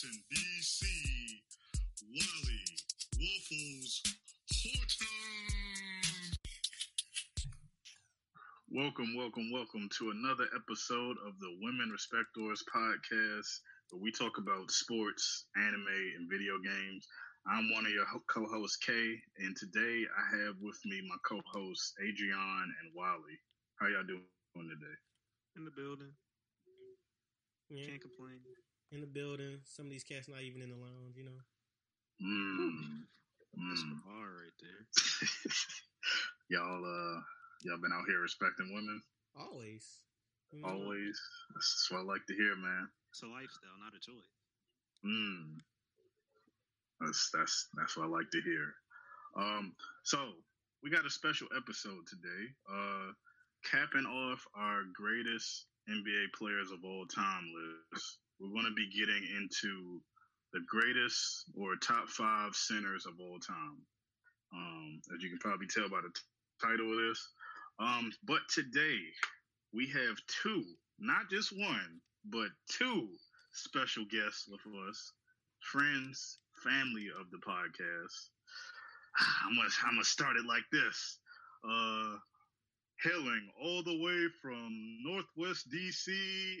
Washington, D.C., Wally Waffles Horton. Welcome, welcome, welcome to another episode of the Women Respectors podcast, where we talk about sports, anime, and video games. I'm one of your co-hosts, Kay, and today I have with me my co-hosts Adrian and Wally. How y'all doing today? in the building. Yeah, Can't complain. In the building. Some of these cats not even in the lounge, you know. Mm. That's Mm. the bar right there. y'all, uh, y'all been out here respecting women Always. You know? always. That's what I like to hear, man. It's a lifestyle, not a choice. Mm. That's that's that's what I like to hear. Um, so we got a special episode today. Uh, capping off our greatest NBA players of all time list. We're going to be getting into the greatest or top five centers of all time. Um, as you can probably tell by the t- title of this. Um, but today we have two, not just one, but two special guests with us, friends, family of the podcast. I'm gonna, I'm gonna start it like this. Uh, hailing all the way from Northwest DC,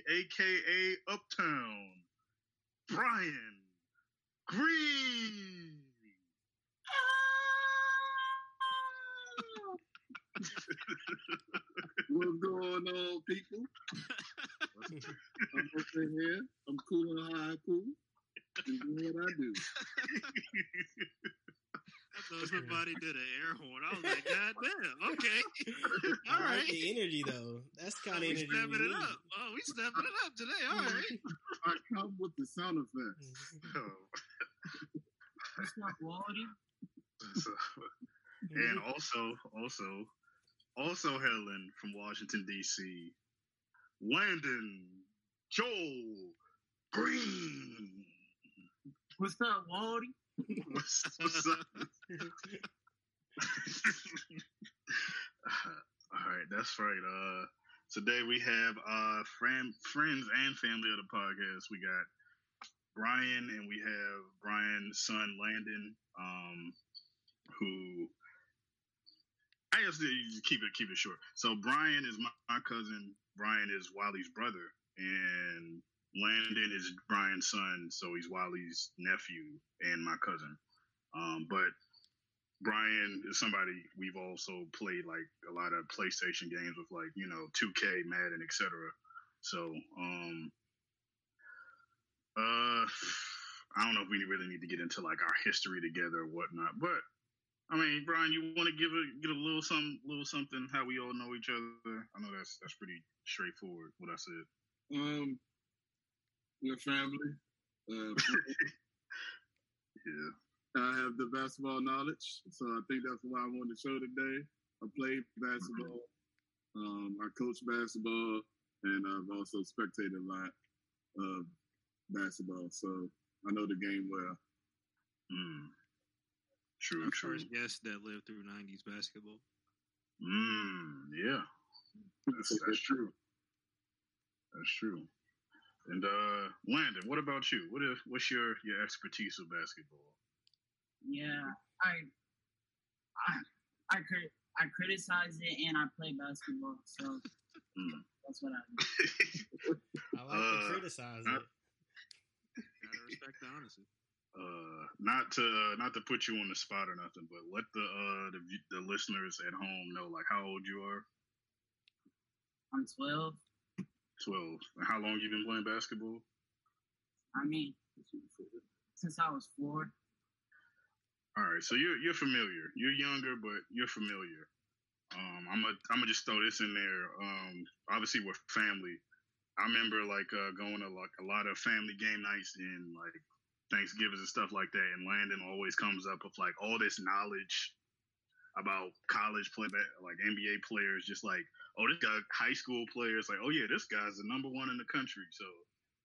aka Uptown, Brian Green. What's going on, people? I'm up in here. I'm cool and high cool. And doing what I do. I thought somebody did an air horn. I was like, God damn, okay. I All like the energy though. That's the Oh, kind of we energy. stepping it up. Oh, we stepping it up today. All right. I come with the sound effects. Oh. That's not quality. So, and also, also, also Helen from Washington D.C., Landon Joel Green. What's up, Waldy? What's, what's up? All right, that's right. Uh, today we have uh friend, friends and family of the podcast. We got Brian and we have Brian's son Landon, um, who I guess keep it keep it short. So Brian is my, my cousin. Brian is Wiley's brother, and Landon is Brian's son, so he's Wiley's nephew and my cousin. Um, but Brian is somebody we've also played like a lot of PlayStation games with, like you know, 2K, Madden, etc. So, um, uh, I don't know if we really need to get into like our history together or whatnot, but I mean, Brian, you want to give a get a little something, little something, how we all know each other. I know that's that's pretty straightforward. What I said. Um, we're family. Uh, Yeah. I have the basketball knowledge, so I think that's why I'm on the show today. I played basketball. Um, I coach basketball, and I've also spectated a lot of basketball, so I know the game well. Mm. True. Our True. first guest that lived through 90s basketball. Mm, yeah, that's, that's true. That's true. And uh, Landon, what about you? What if what's your your expertise with basketball? Yeah, I, I, I, crit- I criticize it and I play basketball, so Mm. that's what I do. I like Uh, to criticize I- it. Gotta respect the honesty. uh, not to not to put you on the spot or nothing, but let the uh the, the listeners at home know like how old you are. I'm 12. Twelve. And how long you been playing basketball? I mean, since I was four. All right, so you're you're familiar. You're younger, but you're familiar. Um, I'm gonna I'm gonna just throw this in there. Um, obviously we're family. I remember like uh, going to like a lot of family game nights and like Thanksgivings and stuff like that. And Landon always comes up with like all this knowledge about college play, like NBA players, just like oh this guy, high school players, like oh yeah, this guy's the number one in the country. So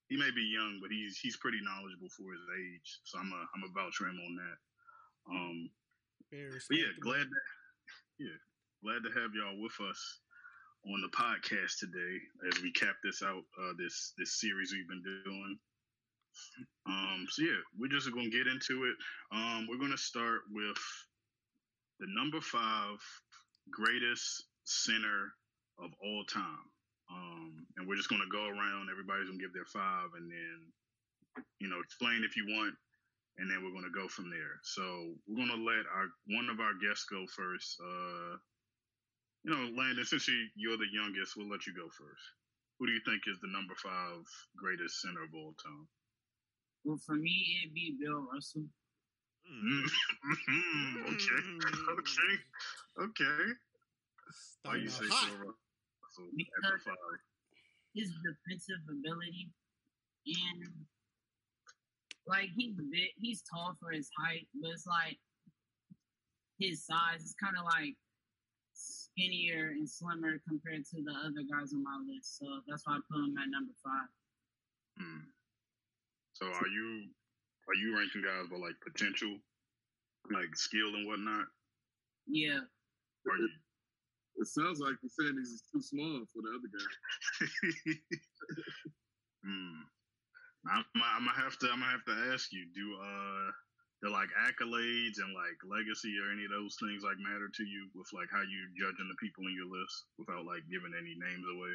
he may be young, but he's he's pretty knowledgeable for his age. So I'm a I'm a vouch for him on that. Um, yeah, glad that yeah, glad to have y'all with us on the podcast today as we cap this out uh, this this series we've been doing. Um, so yeah, we're just gonna get into it. Um, we're gonna start with the number five greatest center of all time. Um, and we're just gonna go around. Everybody's gonna give their five, and then you know explain if you want, and then we're gonna go from there. So we're gonna let our one of our guests go first. Uh, you know, Landon, since you, you're the youngest, we'll let you go first. Who do you think is the number five greatest center of all time? Well, for me, it'd be Bill Russell. Mm. Mm, okay, okay, okay. Why you say. Bill Russell at Because- five? His defensive ability and like he's big, he's tall for his height, but it's like his size is kind of like skinnier and slimmer compared to the other guys on my list. So that's why I put him at number five. Hmm. So are you are you ranking guys by like potential, like skill and whatnot? Yeah, Are you? It sounds like you're saying he's too small for the other guy. Hmm. I'm, I'm gonna have to. I'm gonna have to ask you. Do uh the like accolades and like legacy or any of those things like matter to you with like how you judging the people in your list without like giving any names away?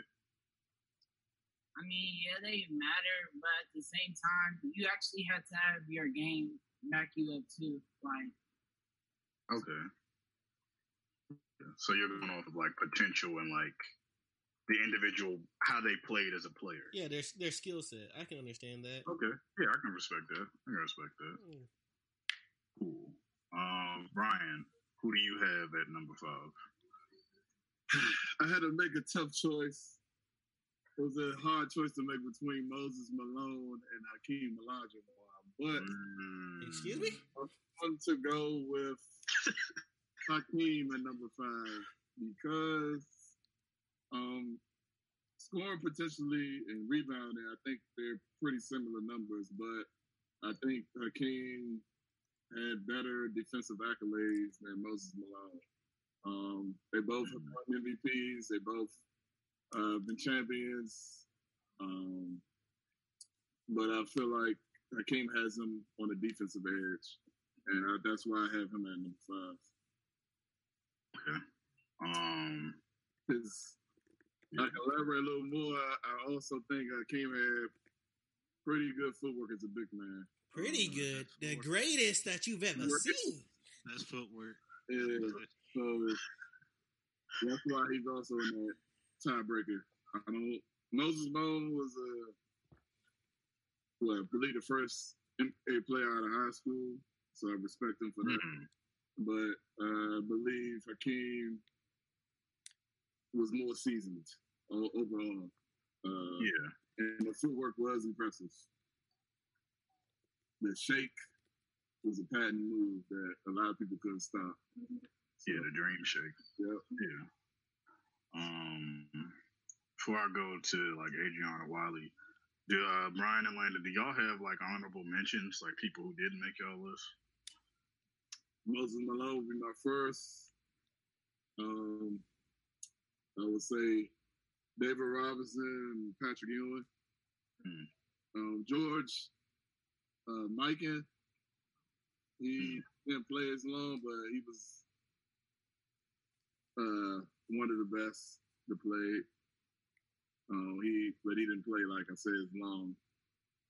I mean, yeah, they matter, but at the same time, you actually have to have your game back you up too. Like, Okay. So you're going off of like potential and like the individual how they played as a player. Yeah, their their skill set. I can understand that. Okay. Yeah, I can respect that. I can respect that. Mm. Cool. Um, Brian, who do you have at number five? I had to make a tough choice. It was a hard choice to make between Moses Malone and Hakeem Olajuwon, but Mm, Excuse me. I wanted to go with Hakeem at number five because um, scoring potentially and rebounding, I think they're pretty similar numbers, but I think Hakeem had better defensive accolades than Moses Malone. Um, they both have won MVPs. They both uh, been champions. Um, but I feel like Hakeem has him on a defensive edge, and uh, that's why I have him at number five. Okay. Um, Because I can elaborate a little more. I, I also think Hakeem had pretty good footwork as a big man. Pretty Oh, good. The worth- greatest that you've ever Worth it. seen. That's footwork. Yeah, so that's why he's also in that tiebreaker. I don't. Moses Malone was a well, I believe the first NBA player out of high school, so I respect him for that. mm, But uh, I believe Hakeem was more seasoned overall. Uh, yeah. and the footwork was impressive. The shake was a patent move that a lot of people couldn't stop. So, Yeah, the dream shake. Yep. Yeah. Um, before I go to like Adriana Wiley, do uh, Brian and Landon, do y'all have like honorable mentions, like people who didn't make y'all list? Moses Malone would be my first. Um, I would say David Robinson, Patrick Ewing, Hmm. um, George uh, Mikan. He didn't play as long, but he was uh, one of the best to play. Um, he, but he didn't play like I said as long.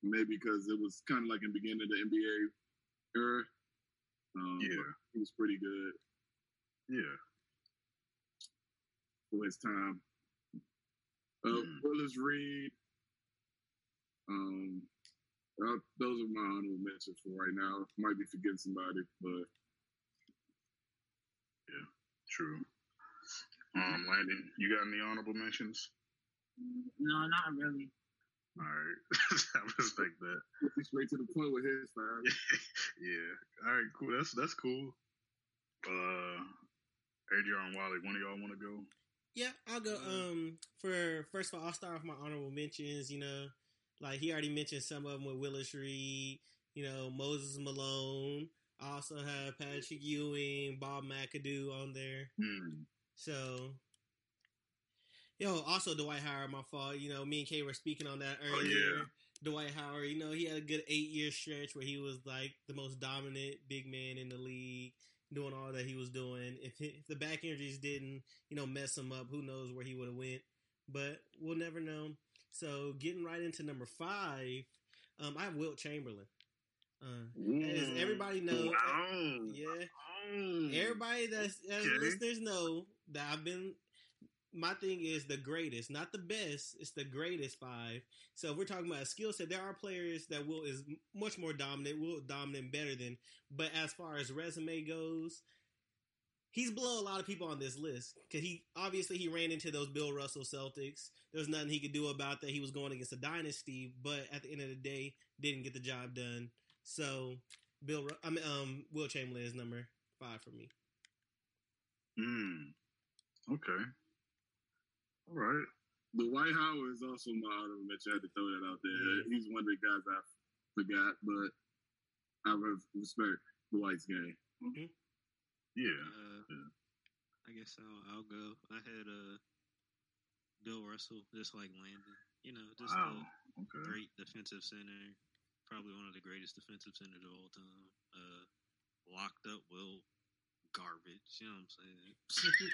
Maybe because it was kind of like in the beginning of the NBA era. Um, Yeah. he was pretty good Yeah. For his time. Uh, Mhm. Willis Reed. Um, uh, those are my honorable mentions for right now. Might be forgetting somebody, but yeah, True. Um, Landon, you got any honorable mentions? No, not really. All right, I respect that. Straight to the point with his fam. yeah. All right, cool. That's that's cool. Uh, Adrian Wally, one of y'all want to go? Yeah, I'll go. Uh, Um, for first of all, I'll start off my honorable mentions. You know, like he already mentioned some of them with Willis Reed. You know, Moses Malone. I also have Patrick Ewing, Bob McAdoo on there. Hmm. So, yo, also Dwight Howard. My fault. You know, me and Kay were speaking on that Oh, earlier. yeah. Dwight Howard. You know, he had a good eight year stretch where he was like the most dominant big man in the league, doing all that he was doing. If, he, if the back injuries didn't, you know, mess him up, who knows where he would have went. But we'll never know. So getting right into number five, um, I have Wilt Chamberlain. Uh, as everybody knows, Wow. yeah, everybody that's as Okay. listeners know that I've been. My thing is the greatest, not the best. It's the greatest five. So if we're talking about a skill set, there are players that will is much more dominant, will dominant better than. But as far as resume goes, he's below a lot of people on this list because he obviously he ran into those Bill Russell Celtics. There was nothing he could do about that. He was going against a dynasty, but at the end of the day, didn't get the job done. So Bill, I mean, um, Wilt Chamberlain is number five for me. Hmm. Okay. All right. Dwight Howard is also my honorable mention. I had to throw that out there. Yeah. He's one of the guys I forgot, but I re- respect Dwight's game. Yeah. Uh, Yeah. I guess I'll, I'll go. I had uh, Bill Russell, just like Landon. You know, just Wow. a Okay. great defensive center. Probably one of the greatest defensive centers of all time. Uh, locked up, Will garbage. You know what I'm saying?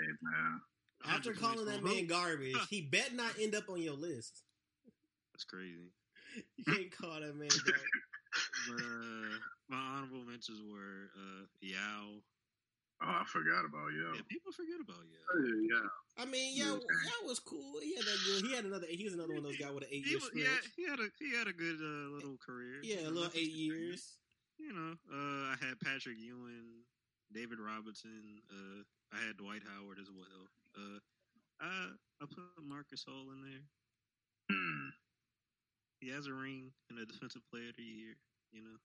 Hey man. After calling that man garbage, he bet not end up on your list. That's crazy. You can't call that man garbage. But uh, my honorable mentions were uh, Yao. Oh, I forgot about you. Yeah, people forget about Yao. Hey, yeah. I mean, yeah, that was cool. He had that good. He had another. He was another one of those guys with an eight He, year was- stretch. yeah, he had a he had a good uh, little career. Yeah, a little eight too crazy. years. You know, uh, I had Patrick Ewing, David Robinson. Uh, I had Dwight Howard as well. Uh, I I put Marc Gasol in there. He has a ring and a Defensive Player of the Year. You know,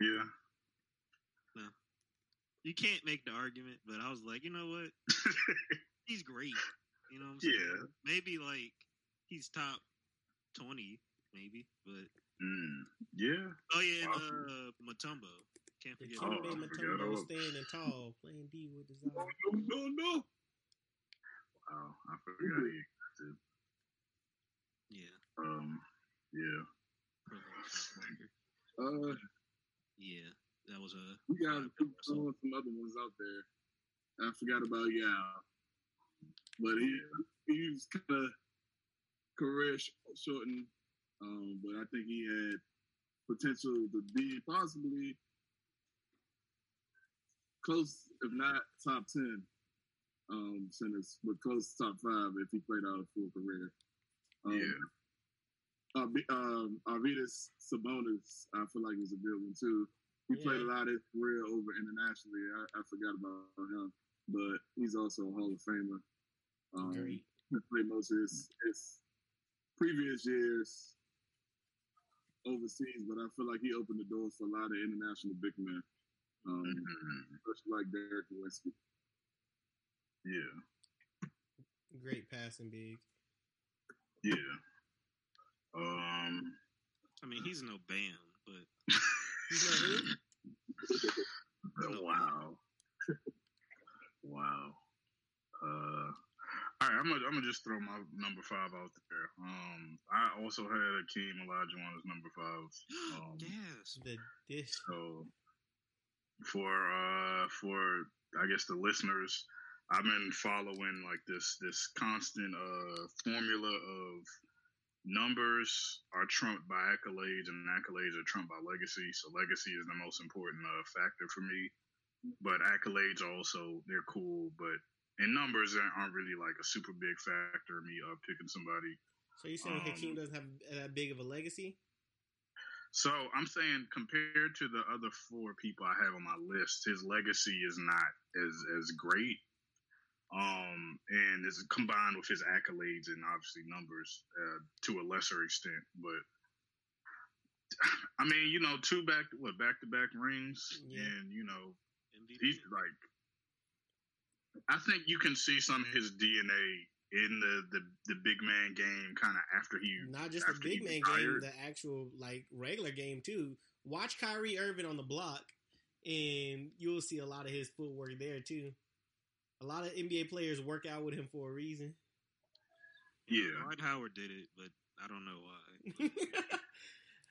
Yeah. No. you can't make the argument, but I was like, you know what? He's great. You know what I'm saying? Yeah. Maybe like he's top twenty, maybe, but Hmm. Yeah. oh yeah, and uh, Mutombo. Can't The forget. Oh, Kimbe I forgot standing tall, playing D with desire. No, no, no. Wow. I forgot he existed. Yeah. Um. Yeah. Pro Bowl shot blocker. Uh, Yeah, that was a. we got Bill Russell. some other ones out there. I forgot about Yao. But he he's kind of career sh- shortened. Um, but I think he had potential to be possibly close, if not top ten, um, centers, but close to top five if he played out a full career. Um, Yeah. Uh, um, Arvydas Sabonis, I feel like was a good one too. He played a lot of career over internationally. I, I forgot about him, but he's also a Hall of Famer. Um, Great. played most of his, his previous years overseas, but I feel like he opened the doors for a lot of international big men, um, Mhm. especially like Dirk Nowitzki. Yeah. Great passing big. Yeah. Um. I mean, he's no Bam, but He's not who? Wow. wow. Uh, all right, I'm gonna I'm gonna just throw my number five out there. Um, I also had a Hakeem Olajuwon as number five. Um, yes, The dish. So for uh for I guess the listeners, I've been following like this this constant uh formula of numbers are trumped by accolades and accolades are trumped by legacy. So legacy is the most important uh, factor for me. But accolades are also they're cool, but in numbers aren't really like a super big factor in me uh, picking somebody. So you saying Um, Hakeem doesn't have that big of a legacy? So I'm saying compared to the other four people I have on my list, his legacy is not as as great. Um, and is combined with his accolades and obviously numbers uh, to a lesser extent. But I mean, you know, two back what back to back rings, Yeah. and you know, MVP. he's like I think you can see some of his DNA in the the, the big man game kind of after he Not just the big man game, the actual like regular game too. Watch Kyrie Irving on the block, and you'll see a lot of his footwork there too. A lot of NBA players work out with him for a reason. yeah Dwight Howard did it, but I don't know why.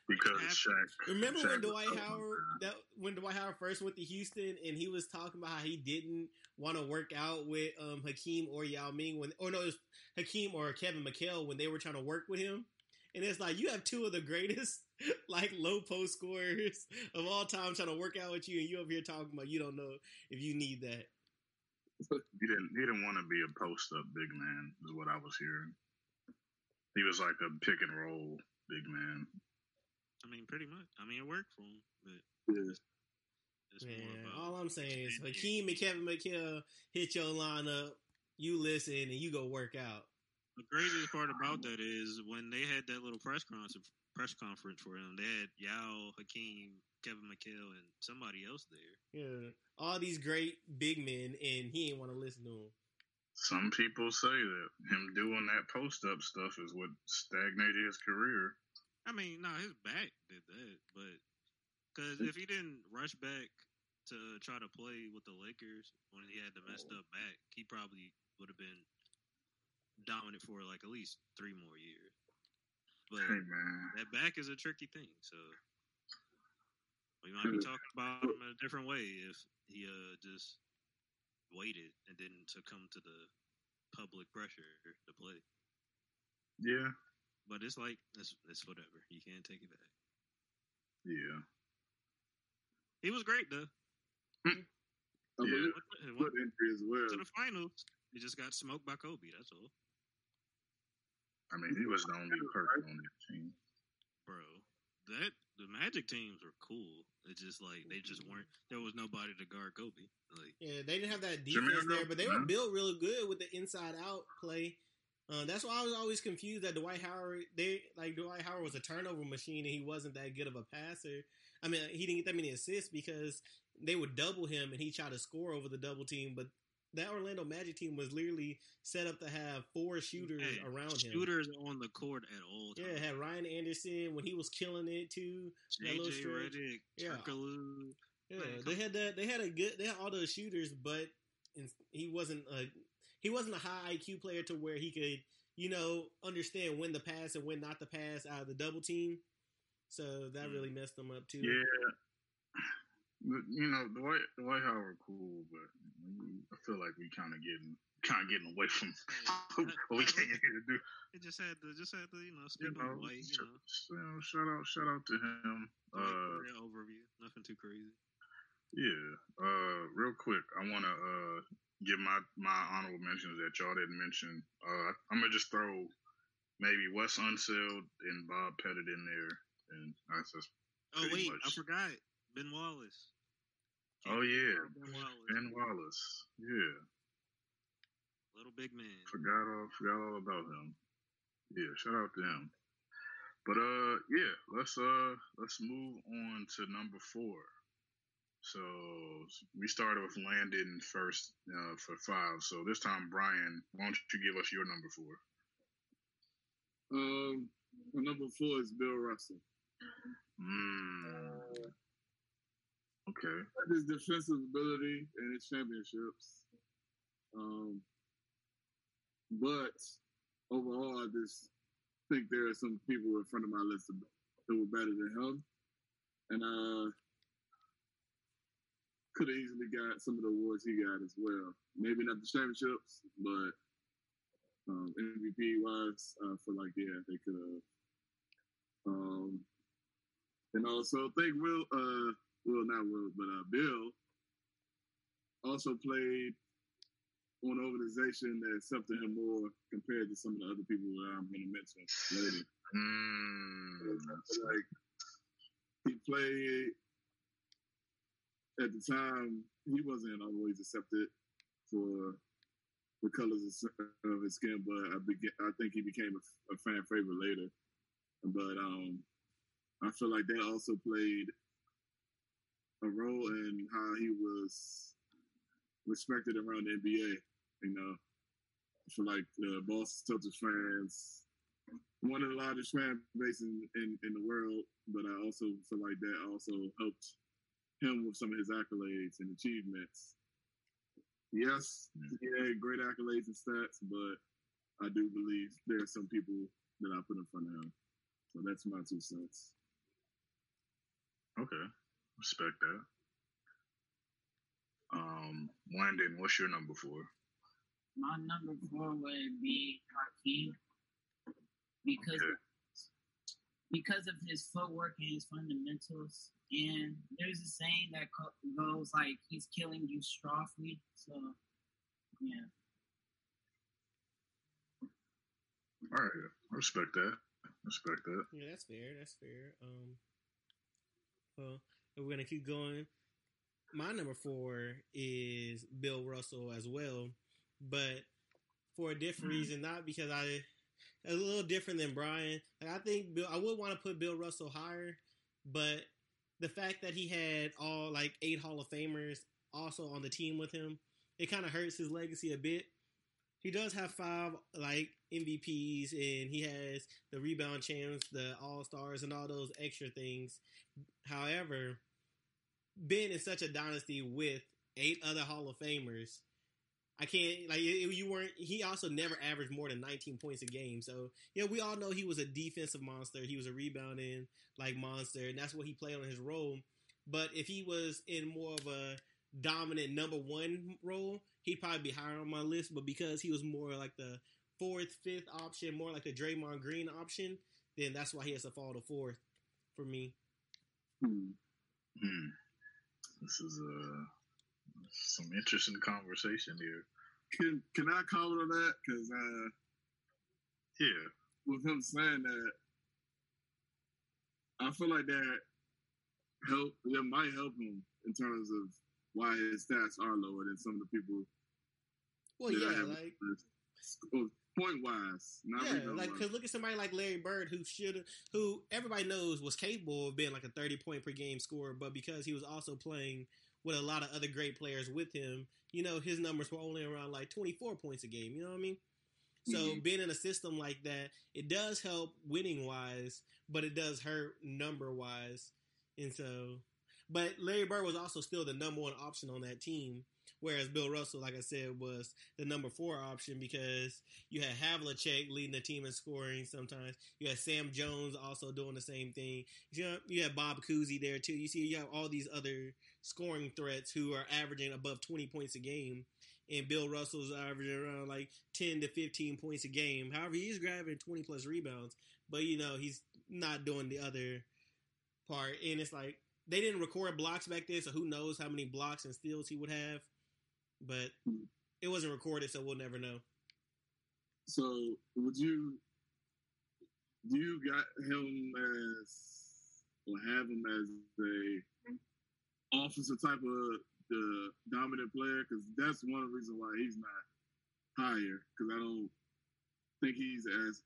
because Shaq. Remember Shaq when Dwight Howard that when Dwight Howard first went to Houston and he was talking about how he didn't want to work out with um, Hakeem or Yao Ming when or no it was Hakeem or Kevin McHale when they were trying to work with him. And it's like you have two of the greatest like low post scorers of all time trying to work out with you and you over here talking about you don't know if you need that. He didn't. He didn't want to be a post up big man. Is what I was hearing. He was like a pick and roll big man. I mean, pretty much. I mean, it worked for him, but Yeah. Man, all I'm saying is Hakeem and Kevin McHale hit your lineup, you listen and you go work out. The craziest part about that is when they had that little press conference press conference for him, they had Yao, Hakeem, Kevin McHale, and somebody else there. Yeah. All these great big men and he ain't want to listen to them. Some people say that him doing that post up stuff is what stagnated his career. I mean, no, his back did that, but because if he didn't rush back to try to play with the Lakers when he had the messed up back, he probably would have been dominant for like at least three more years. But Hey that back is a tricky thing, so we might be talking about him in a different way if he uh just waited and didn't succumb to the public pressure to play. yeah, But it's like it's it's whatever. You can't take it back. yeah, He was great though. I Yeah. believe Went, went as well. to the finals. He just got smoked by Kobe. That's all, I mean, he was the only person on that team. bro. That the Magic teams were cool. It's just like they just weren't. There was nobody to guard Kobe. Like Yeah, they didn't have that Jameer defense there, but they were huh? built really good with the inside out play. Uh, that's why I was always confused that Dwight Howard, they like Dwight Howard was a turnover machine and he wasn't that good of a passer. I mean, he didn't get that many assists because they would double him and he tried to score over the double team. But that Orlando Magic team was literally set up to have four shooters hey, around him. shooters on the court at all Yeah, times. it had Ryan Anderson when he was killing it too. JJ. Redick, Yeah. Yeah, Man, they had that. They had a good. They had all those shooters, but he wasn't a he wasn't a high IQ player to where he could you know understand when to pass and when not to pass out of the double team. So that Mm. really messed them up too. Yeah, But, you know, Dwight Dwight Howard cool, but I feel like we kind of getting kind of getting away from what we came here to do. It just had to just had to you know You know, on Dwight. You sh- know, sh- you know, shout out shout out to him. Uh, overview. Nothing too crazy. Yeah. Uh, real quick, I want to uh give my my honorable mentions that y'all didn't mention. Uh, I'm gonna just throw maybe Wes Unseld and Bob Pettit in there, and that's just. Oh wait, I forgot Ben Wallace. Oh yeah, Ben Wallace, Ben Wallace. Yeah, little big man. forgot all forgot all about him. Yeah, shout out to him. But uh, yeah, let's uh let's move on to number four. So we started with Landon first uh, for five. So this time, Brian, why don't you give us your number four? Um, my number four is Bill Russell. Mm, okay. His defensive ability and his championships. Um, but overall, I just think there are some people in front of my list that were better than him, and uh, could have easily got some of the awards he got as well. Maybe not the championships, but um, MVP wise, I feel like yeah, they could have. Um, and also think Will, uh, Will not Will, but uh, Bill also played on an organization that accepted him more compared to some of the other people that I'm going to mention later. Mm, like he played at the time. He wasn't always accepted for the colors of his skin, but I, I think he became a, a fan favorite later. But um, I feel like that also played a role in how he was respected around the NBA. You know, I feel like the Boston Celtics fans, one of the largest fan bases in, in, in, the world, but I also feel like that also helped him with some of his accolades and achievements. Yes, he had great accolades and stats, but I do believe there are some people that I put in front of him. So that's my two cents. Okay, respect that. Um, Landon, what's your number four? My number four would be Hakeem because okay. because of his footwork and his fundamentals. And there's a saying that goes like he's killing you softly. So, yeah. All right, I respect that. Respect that. Yeah, that's fair. That's fair. Um, well, we're gonna keep going. My number four is Bill Russell as well, but for a different mm-hmm. reason, not because I a little different than Brian. Like I think Bill, I would want to put Bill Russell higher, but the fact that he had all like eight Hall of Famers also on the team with him, it kind of hurts his legacy a bit. He does have five like MVPs, and he has the rebound champs, the All Stars, and all those extra things. However, being in such a dynasty with eight other Hall of Famers, I can't like it, you weren't. He also never averaged more than 19 points a game. So yeah, we all know he was a defensive monster. He was a rebounding like monster, and that's what he played on his role. But if he was in more of a dominant number one role, he'd probably be higher on my list. But because he was more like the fourth, fifth option, more like the Draymond Green option, then that's why he has to fall to fourth for me. Hmm. Hmm. This is uh, some interesting conversation here. Can Can I comment on that? Because uh, yeah, with him saying that, I feel like that help. That might help him in terms of why his stats are lower than some of the people. Well, yeah, like point wise. yeah, like because look at somebody like Larry Bird who should who everybody knows was capable of being like a thirty point per game scorer, but because he was also playing with a lot of other great players with him, you know, his numbers were only around like twenty four points a game. You know what I mean? So mm-hmm. being in a system like that, it does help winning wise, but it does hurt number wise. And so, but Larry Bird was also still the number one option on that team. Whereas Bill Russell, like I said, was the number four option because you had Havlicek leading the team in scoring sometimes. You had Sam Jones also doing the same thing. You, know, you had Bob Cousy there too. You see, you have all these other scoring threats who are averaging above 20 points a game. And Bill Russell's averaging around like 10 to 15 points a game. However, he's grabbing 20 plus rebounds, but you know, he's not doing the other part. And it's like, they didn't record blocks back then, so who knows how many blocks and steals he would have but it wasn't recorded, so we'll never know. So, would you do you got him as or have him as a officer type of the dominant player? Because that's one reason why he's not higher. Because I don't think he's as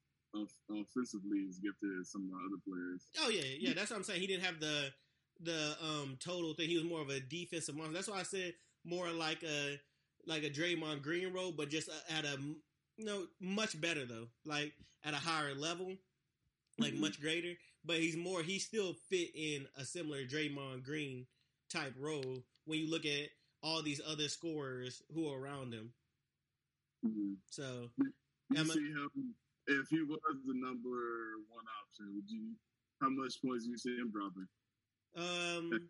offensively as gifted as some of the other players. Oh yeah, yeah, that's what I'm saying. He didn't have the the um total thing. He was more of a defensive monster. That's why I said more like a like a Draymond Green role, but just at a you know much better though, like at a higher level, like mm-hmm. much greater. But he's more he still fit in a similar Draymond Green type role when you look at all these other scorers who are around him. Mm-hmm. So, see him if he was the number one option. Would you? How much points do you see him dropping? Um,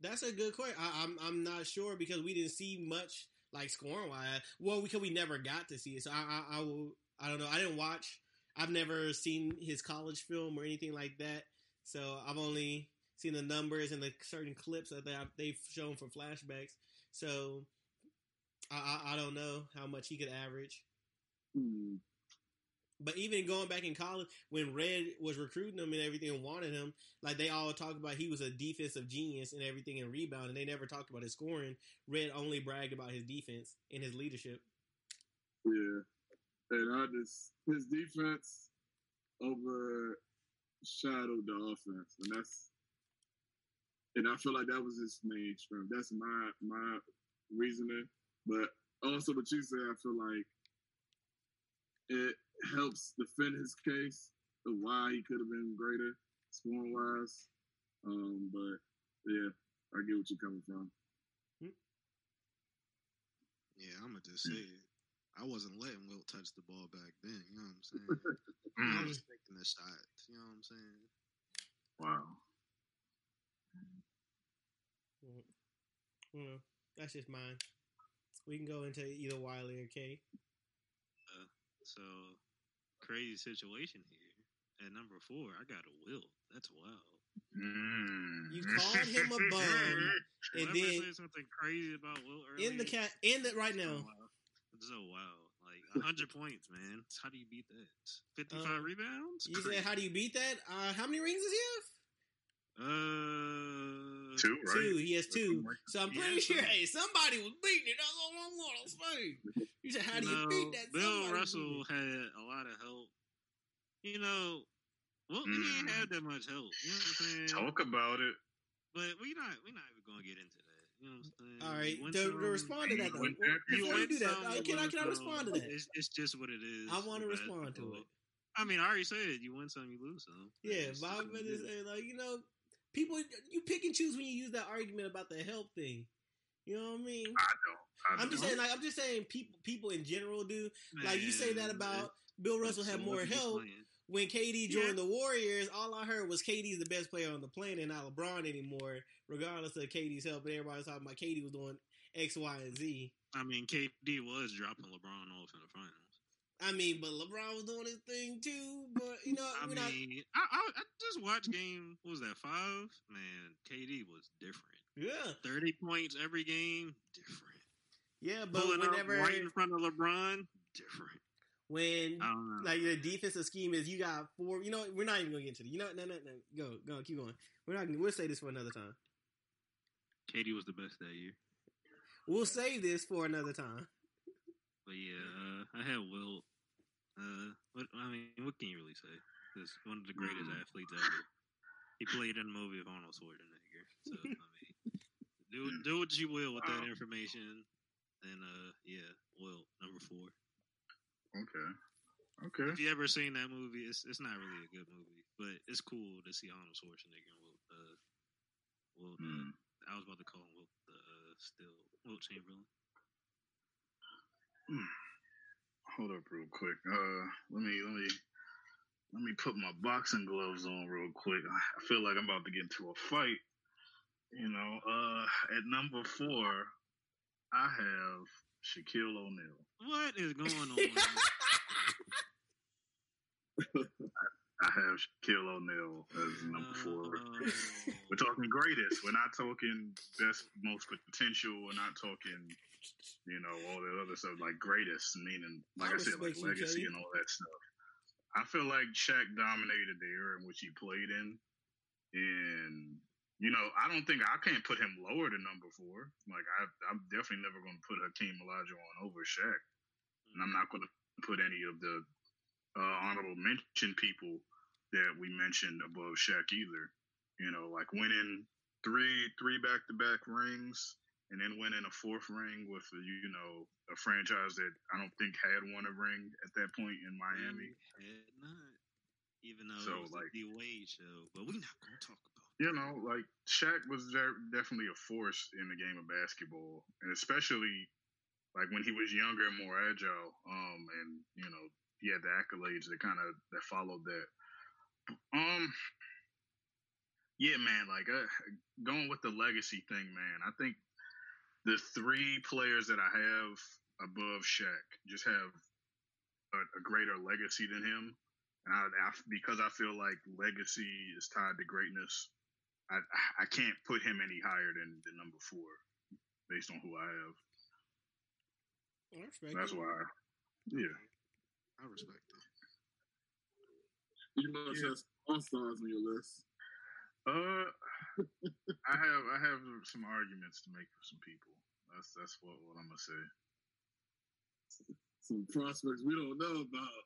that's a good question. I, am I'm, I'm not sure because we didn't see much like scoring wise. Well, because we never got to see it, so I, I, I will. I don't know. I didn't watch. I've never seen his college film or anything like that. So I've only seen the numbers and the certain clips that they've shown for flashbacks. So I, I, I don't know how much he could average. Hmm. But even going back in college, when Red was recruiting him and everything and wanted him, like they all talked about he was a defensive genius and everything and rebound, and they never talked about his scoring. Red only bragged about his defense and his leadership. Yeah, and I just his defense overshadowed the offense, and that's and I feel like that was his main strength. That's my my reasoning, but also what you said, I feel like it helps defend his case of why he could have been greater scoring wise. Um, but yeah, I get what you're coming from. Yeah, I'm gonna just say it. I wasn't letting Wilt touch the ball back then. You know what I'm saying? I was taking the shots. You know what I'm saying? wow. Well, that's just mine. We can go into either Wiley or K. So crazy situation here. At number four, I got a will. That's wild. Mm. You called him a bum, and Whoever then said something crazy about Will. earlier, in the cat, in the right now. It's so wild. Like hundred points, man. How do you beat that? Fifty-five Uh, rebounds. You said, how do you beat that? Uh, how many rings does he Uh, Two, have? right? Two. He has two. So I'm pretty sure, two. hey, somebody was beating it. That's all I want to say. You said, how do you know, beat that? Bill Somebody Russell had a lot of help. You know, well, he Mm. didn't have that much help. You know what I'm saying? Talk about it. But we're not we not even gonna get into that. You know what I'm saying? All right. You win To, to respond to that, though, Win well, championships. before you do that, some, can I can I respond to that? It's, it's just what it is. I want to respond to it. I mean, I already said you win some, you lose some. Yeah, It's but just I'm what it just is. saying, like you know, people you pick and choose when you use that argument about the help thing. You know what I mean? I don't. I I'm just saying, like I'm just saying, people people in general do. Like you say that Man, about Bill Russell had more help when KD Yeah. joined the Warriors. All I heard was KD's the best player on the planet, not LeBron anymore. Regardless of KD's help, and everybody's talking about KD was doing X, Y, and Z. I mean, KD was dropping LeBron off in the finals. I mean, but LeBron was doing his thing too. But you know, I mean, not. I, I, I just watched game. What was that five? Man, KD was different. Yeah, Thirty points every game, different. yeah, but Pulling whenever up right in front of LeBron, different. when I don't know. like the defensive scheme is you got four. You know, we're not even gonna get into it. You know, no, no, no. Go, go, keep going. We're not. We'll say this for another time. KD was the best that year. We'll save this for another time. But yeah, uh, I had Wilt. Uh, what I mean, what can you really say? He's one of the greatest Mm. athletes ever. He played in the movie of Arnold Schwarzenegger. So I mean, do do what you will with that Wow. information. And uh, yeah, Wilt number four. Okay. Okay. If you ever seen that movie, it's it's not really a good movie, but it's cool to see Arnold Schwarzenegger and Wilt. Uh, Wilt. Uh, Hmm. I was about to call him Wilt. Uh, still Wilt Chamberlain. Hold up real quick. Uh let me let me let me put my boxing gloves on real quick. I feel like I'm about to get into a fight. You know, uh at number four, I have Shaquille O'Neal. What is going on? I have Shaquille O'Neal as number four. No. We're talking greatest. We're not talking best, most potential. We're not talking, you know, all that other stuff like greatest, meaning, like I I, said, like legacy and all that stuff. I feel like Shaq dominated the era in which he played in, and you know, I don't think I can't put him lower than number four. Like I, I'm definitely never going to put Hakeem Olajuwon over Shaq, and I'm not going to put any of the uh, honorable mention people that we mentioned above Shaq either. You know, like winning three three back to back rings and then winning a fourth ring with you know a franchise that I don't think had won a ring at that point in Miami. Had not. Even though So, it was like- the Wade show, but we're not going to talk about. You know, like Shaq was there, definitely a force in the game of basketball, and especially like when he was younger and more agile. Um, and you know he had the accolades that kind of that followed that. Um, yeah, man. Like uh, going with the legacy thing, man. I think the three players that I have above Shaq just have a, a greater legacy than him. And I, I, because I feel like legacy is tied to greatness, I I can't put him any higher than, than number four, based on who I have. I respect That's it. why. Yeah. I respect it. You must Yeah. have all stars on your list. Uh, I have I have some arguments to make for some people. That's that's what what I'm gonna say. Some prospects we don't know about.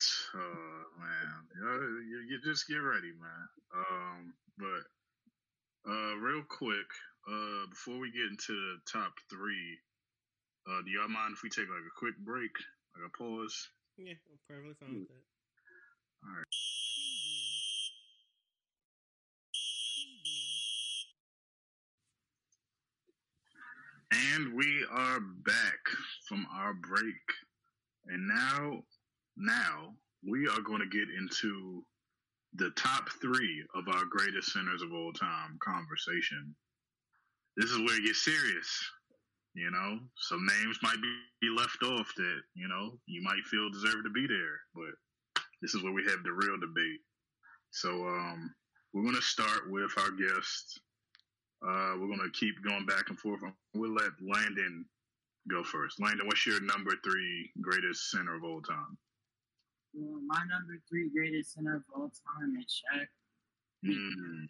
Oh man, you, you, you just get ready, man. Um, but uh, real quick, uh, before we get into the top three, uh, do y'all mind if we take like a quick break, like a pause? Yeah, I'm perfectly fine with that. And we are back from our break. And now, now we are going to get into the top three of our greatest centers of all time conversation. This is where it gets serious. You know, some names might be left off that, you know, you might feel deserve to be there, but this is where we have the real debate. So, um, we're going to start with our guest. Uh, we're going to keep going back and forth. We'll let Landon go first. Landon, what's your number three greatest center of all time? Well, my number three greatest center of all time is Shaq Mm,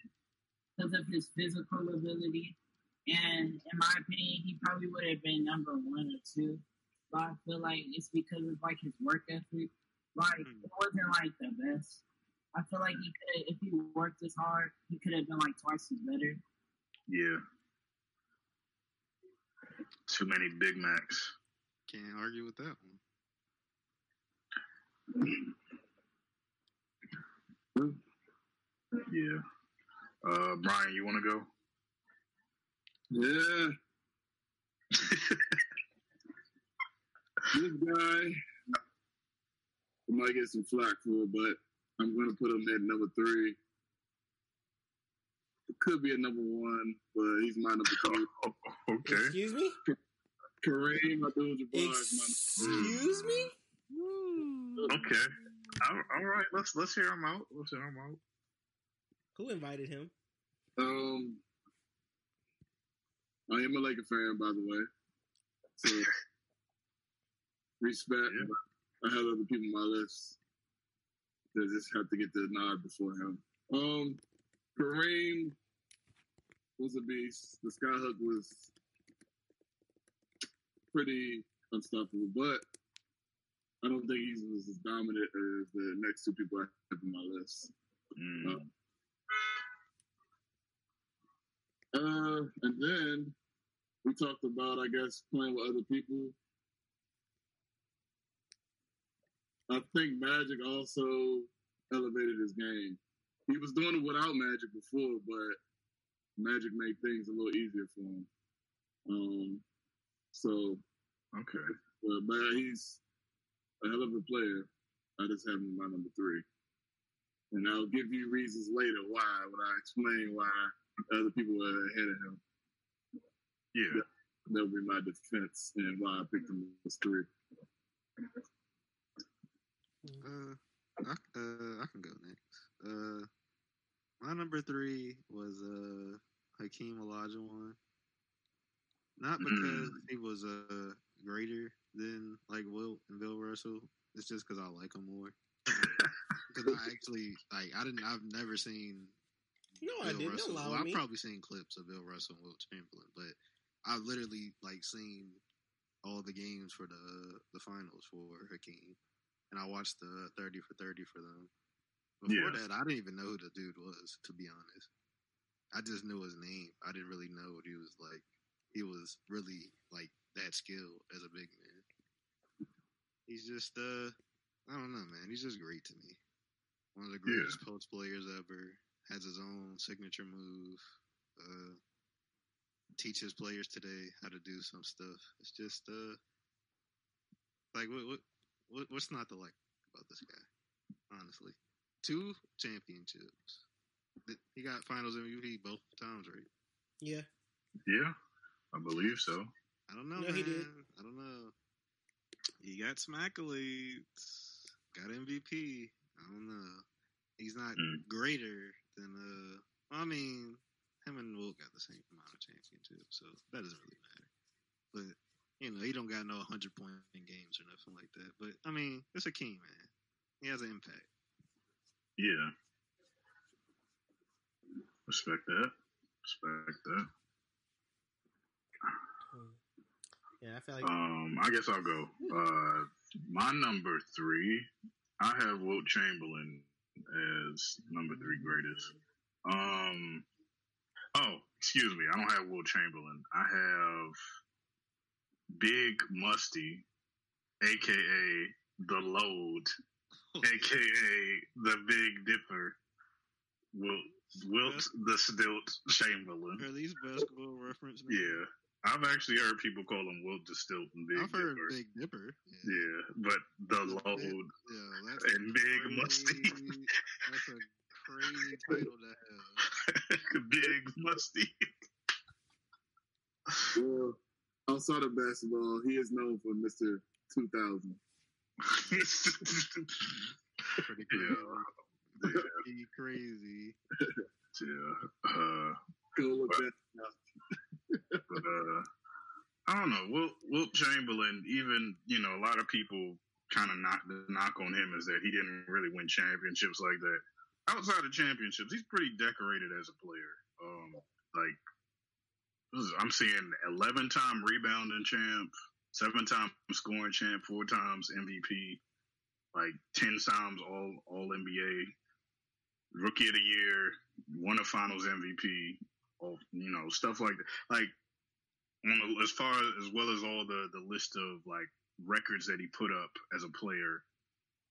because of his physical ability. And in my opinion, he probably would have been number one or two. But I feel like it's because of like his work ethic. Like it wasn't like the best. I feel like he could, if he worked as hard, he could have been like twice as better. Yeah. Too many Big Macs. Can't argue with that one. Yeah. Uh, Brian, you want to go? Yeah. this guy I might get some flack for, but I'm going to put him at number three. It could be a number one, but he's my number three. okay. Excuse me? Kareem Abdul-Jabbar is Excuse me? Okay. All, all right. Let's let's hear him out. Let's hear him out. Who invited him? Um, I am a Laker fan, by the way. So respect. Yeah. I had other people on my list that just have to get the nod before him. Um, Kareem was a beast. The skyhook was pretty unstoppable, but I don't think he was as dominant as the next two people I have on my list. Mm. Uh, and then we talked about, I guess, playing with other people. I think Magic also elevated his game. He was doing it without Magic before, but Magic made things a little easier for him. Um, so, Okay. but, but he's a hell of a player. I just have him my number three. And I'll give you reasons later why when I explain why other people were ahead of him. Yeah. That'll be my defense and why I picked him as three. Uh, I, uh, I can go next. Uh, my number three was uh Hakeem Olajuwon. Not because he was uh greater than like Will and Bill Russell. It's just because I like him more. Because I actually like I didn't. I've never seen No, I Bill didn't. Russell. Don't lie Well, with I've probably seen clips of Bill Russell and Wilt Chamberlain, but I've literally like seen all the games for the the finals for Hakeem, and I watched the thirty for thirty for them. Before Yeah. that, I didn't even know who the dude was. To be honest, I just knew his name. I didn't really know what he was like. He was really like that skilled as a big man. He's just uh, I don't know, man. He's just great to me. One of the Yeah. greatest post players ever. Has his own signature move. Uh, teaches players today how to do some stuff. It's just uh, like what what, what what's not to like about this guy? Honestly, two championships. He got Finals MVP both times, right? Yeah. Yeah. I believe so. I don't know, No, man. he did. I don't know. He got some accolades. Got MVP. I don't know. He's not Mm. greater than uh. I mean, him and Wilt got the same amount of championships, so that doesn't really matter. But you know, he don't got no hundred point in games or nothing like that. But I mean, it's a king, man. He has an impact. Yeah. Respect that. Respect that. Yeah, I feel like Um, I guess I'll go. Uh, my number three, I have Wilt Chamberlain as number three greatest. Um, oh, excuse me, I don't have Wilt Chamberlain. I have Big Musty, aka the Load, aka the Big Dipper. Wilt, Wilt the Stilt Chamberlain. Are these basketball reference? names? Yeah, I've actually heard people call him Wilt the Stilt and Big I've heard Dipper. Big Dipper. Yeah, but the Big- load Yeah, that's and big musty, That's a crazy title to have. big musty. Well, outside of basketball, he is known for Mr. 2000. Pretty yeah, crazy. yeah, Pretty crazy. yeah. Uh, up. but uh, I don't know. Wilt, Wilt Chamberlain, even you know, a lot of people kind of knock the knock on him is that he didn't really win championships like that. Outside of championships, he's pretty decorated as a player. Um, like is- I'm seeing 11 time rebounding champ, seven time scoring champ, four times MVP, like 10 times all all NBA, rookie of the year, won a Finals MVP, all you know stuff like that. Like the, as far as well as all the the list of like records that he put up as a player.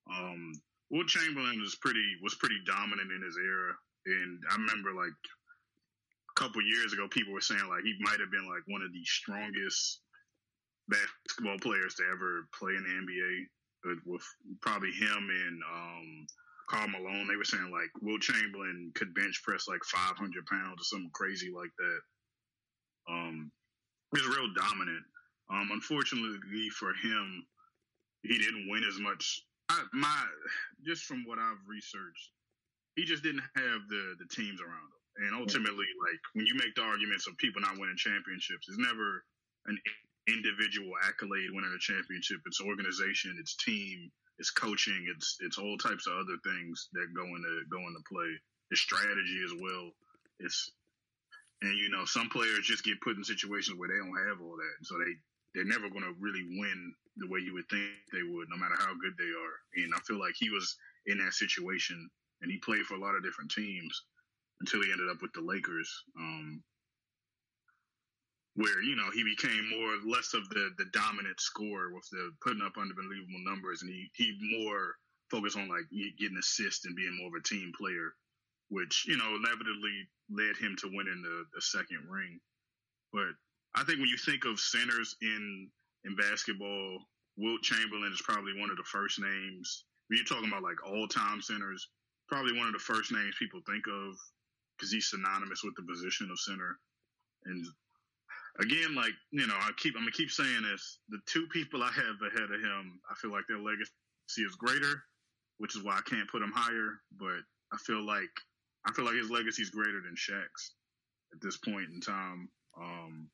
Um, Wilt Chamberlain was pretty was pretty dominant in his era, and I remember like a couple years ago, people were saying like he might have been like one of the strongest basketball players to ever play in the NBA. With probably him and um, Karl Malone, they were saying like Wilt Chamberlain could bench press like 500 pounds or something crazy like that. Um, he was real dominant. Um, unfortunately for him, he didn't win as much. I, my just from what I've researched, he just didn't have the the teams around him. And ultimately, like when you make the arguments of people not winning championships, it's never an individual accolade winning a championship. It's organization, it's team, it's coaching, it's it's all types of other things that go into go into play. It's strategy as well. It's and you know some players just get put in situations where they don't have all that, so they they're never going to really win the way you would think they would, no matter how good they are. And I feel like he was in that situation, and he played for a lot of different teams until he ended up with the Lakers, um, where you know he became more less of the the dominant scorer with the putting up unbelievable numbers, and he he more focused on like getting assists and being more of a team player, which you know inevitably led him to winning the the second ring. But I think when you think of centers in in basketball, Wilt Chamberlain is probably one of the first names. When you're talking about like all time centers, probably one of the first names people think of because he's synonymous with the position of center. And again, like you know, I keep I'm gonna keep saying this: the two people I have ahead of him, I feel like their legacy is greater, which is why I can't put him higher. But I feel like I feel like his legacy is greater than Shaq's at this point in time. Um,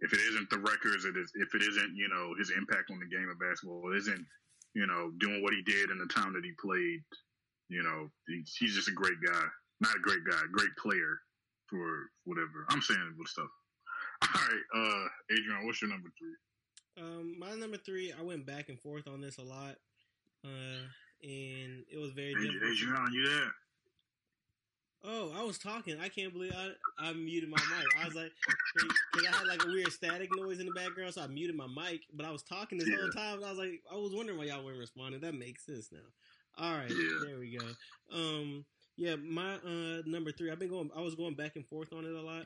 if it isn't the records, it is, if it isn't, you know, his impact on the game of basketball, it isn't, you know, doing what he did in the time that he played, you know, he, he's just a great guy. Not a great guy, great player for whatever. I'm saying with stuff. All right, uh, Adrian, what's your number three? Um, my number three, I went back and forth on this a lot, uh, and it was very difficult. Adrian, you there? Oh, I was talking. I can't believe I, I muted my mic. I was like, because I had like a weird static noise in the background, so I muted my mic. But I was talking this whole time. I was like, I was wondering why y'all weren't responding. That makes sense now. All right, Yeah. there we go. Um, yeah, my uh number three. I've been going. I was going back and forth on it a lot.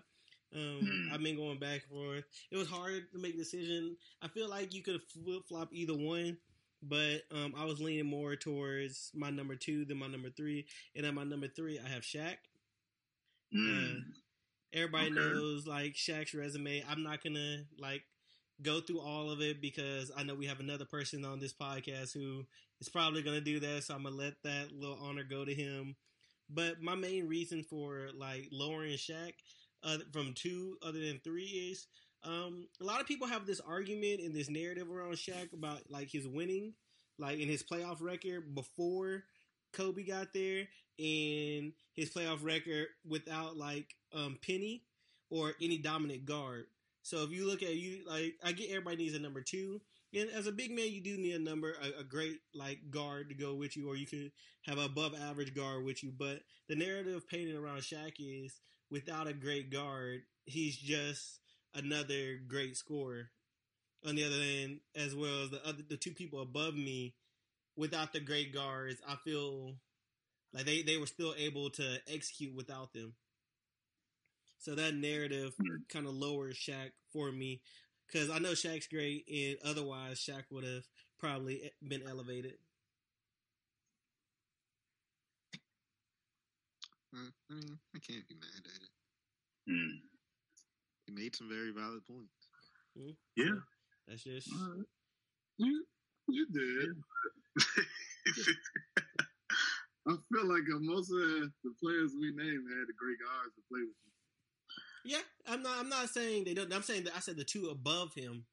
Um, Hmm. I've been going back and forth. It was hard to make a decision. I feel like you could flip flop either one, but um, I was leaning more towards my number two than my number three. And at my number three, I have Shaq. Mm. Everybody Okay. knows like Shaq's resume. I'm not gonna like go through all of it because I know we have another person on this podcast who is probably gonna do that. So I'm gonna let that little honor go to him. But my main reason for like lowering Shaq uh, from two other than three is um, a lot of people have this argument and this narrative around Shaq about like his winning, like in his playoff record before Kobe got there and his playoff record without like um, Penny or any dominant guard. So if you look at you like I get everybody needs a number two. And as a big man, you do need a number, a, a great like guard to go with you, or you could have an above average guard with you. But the narrative painted around Shaq is without a great guard, he's just another great scorer. On the other end, as well as the other the two people above me, without the great guards, I feel like they, they were still able to execute without them. So that narrative hmm. kind of lowers Shaq for me because I know Shaq's great, and otherwise Shaq would have probably been elevated. I mean, I can't be mad at it. Hmm. He made some very valid points. Yeah. That's just Alright. You, you did. I feel like uh, most of the, the players we named had the great guards to play with. them. yeah. I'm not. I'm not saying they don't. I'm saying that I said the two above him,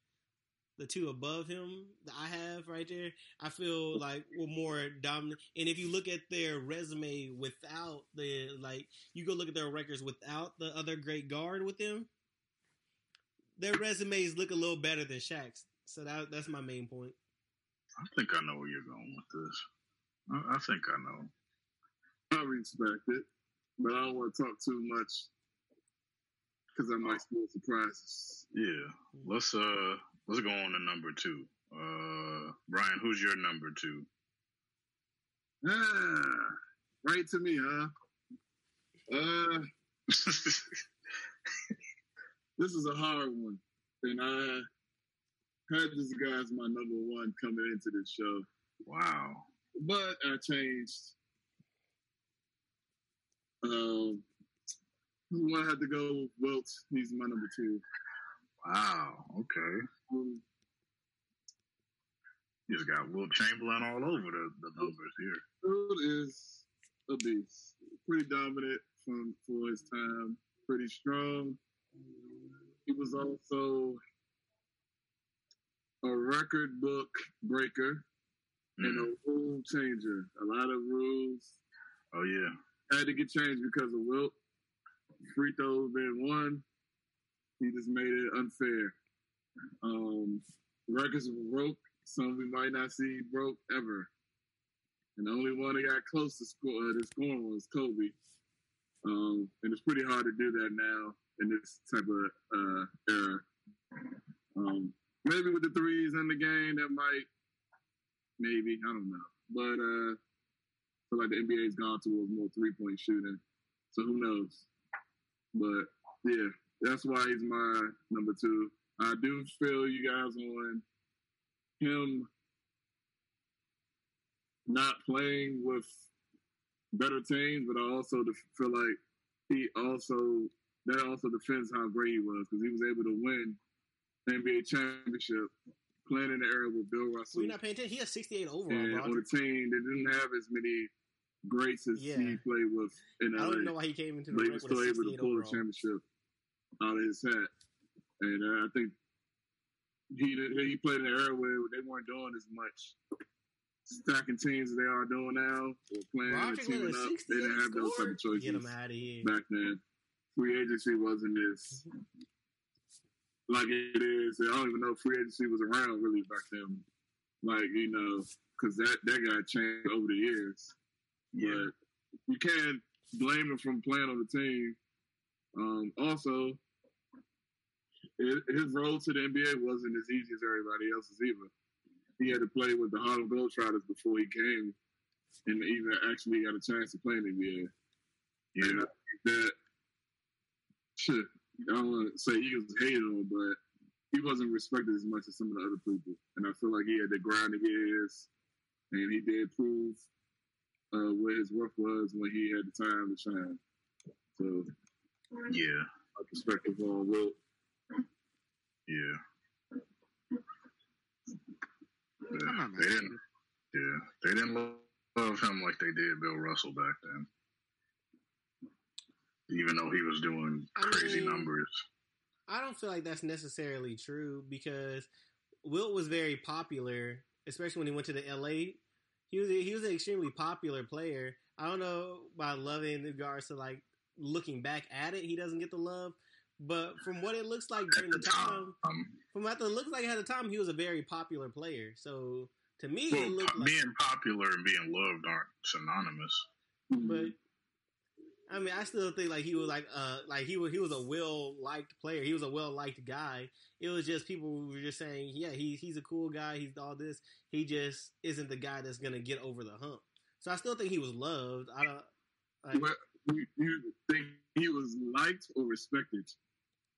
the two above him that I have right there. I feel like were more dominant. And if you look at their resume without the like, you go look at their records without the other great guard with them. Their resumes look a little better than Shaq's. So that that's my main point. I think I know where you're going with this. I, I think I know. I respect it, but I don't want to talk too much because I might spoil surprises. Yeah. Let's uh let's go on to number two. Uh Brian, who's your number two? Ah, right to me, huh? Uh, this is a hard one, and I had this guy as my number one coming into this show, wow. but I changed. Um, I'm gonna to go with Wilt. He's my number two. Wow. Okay. You just got Wilt Chamberlain all over the, the numbers here. Wilt is a beast. Pretty dominant from for his time. Pretty strong. He was also a record book breaker and Mm. a rule changer. A lot of rules Oh yeah. had to get changed because of Wilt. Free throws being one, he just made it unfair. Um, records were broke. Some we might not see broke ever. And the only one that got close to score uh, scoring was Kobe. Um, and it's pretty hard to do that now in this type of uh, era. Um, maybe with the threes in the game, that might, maybe I don't know. But uh, I feel like the NBA's gone towards more three point shooting. So who knows? But yeah, that's why he's my number two. I do feel you guys on him not playing with better teams, but I also feel like he also that also defends how great he was because he was able to win the NBA championship playing in the era with Bill Russell you're not paying attention. He has 68 overall. and on a team that didn't have as many greats as Yeah. he played with in LA. I don't even know why he came into the but he was with still able to 68 pull the overall. championship out of his hat. And uh, I think he he played in an era where they weren't doing as much stacking teams as they are doing now, or playing and Roger teaming with up. They didn't 68 have those type of choices Get him out of here. back then. Free agency wasn't as like it is. I don't even know if free agency was around really back then. Like you know, because that that got changed over the years. Yeah. But you can't blame him from playing on the team. Um, also, hi- his road to the NBA wasn't as easy as everybody else's either. He had to play with the Harlem Globetrotters before he came, and even actually got a chance to play in the NBA. Yeah. And I think that shit. I don't want to say he was hated on, but he wasn't respected as much as some of the other people. And I feel like he had to grind to get his, and he did prove uh, what his worth was when he had the time to shine. So, Yeah. my perspective on Wilt. Yeah. I'm Yeah. not They mad didn't. Yeah. They didn't love him like they did Bill Russell back then. Even though he was doing I crazy mean- numbers. I don't feel like that's necessarily true because Wilt was very popular, especially when he went to the LA. he was he was an extremely popular player. I don't know about loving in regards to like looking back at it, he doesn't get the love. But from what it looks like during the time, Um, from what it looks like at the time, he was a very popular player. So to me, well, it looked like. being popular and being loved aren't synonymous. But I mean, I still think like he was like uh like he was he was a well liked player. He was a well liked guy. It was just people were just saying, yeah, he he's a cool guy. He's all this. He just isn't the guy that's gonna get over the hump. So I still think he was loved. I don't. Like, But you, you think he was liked or respected?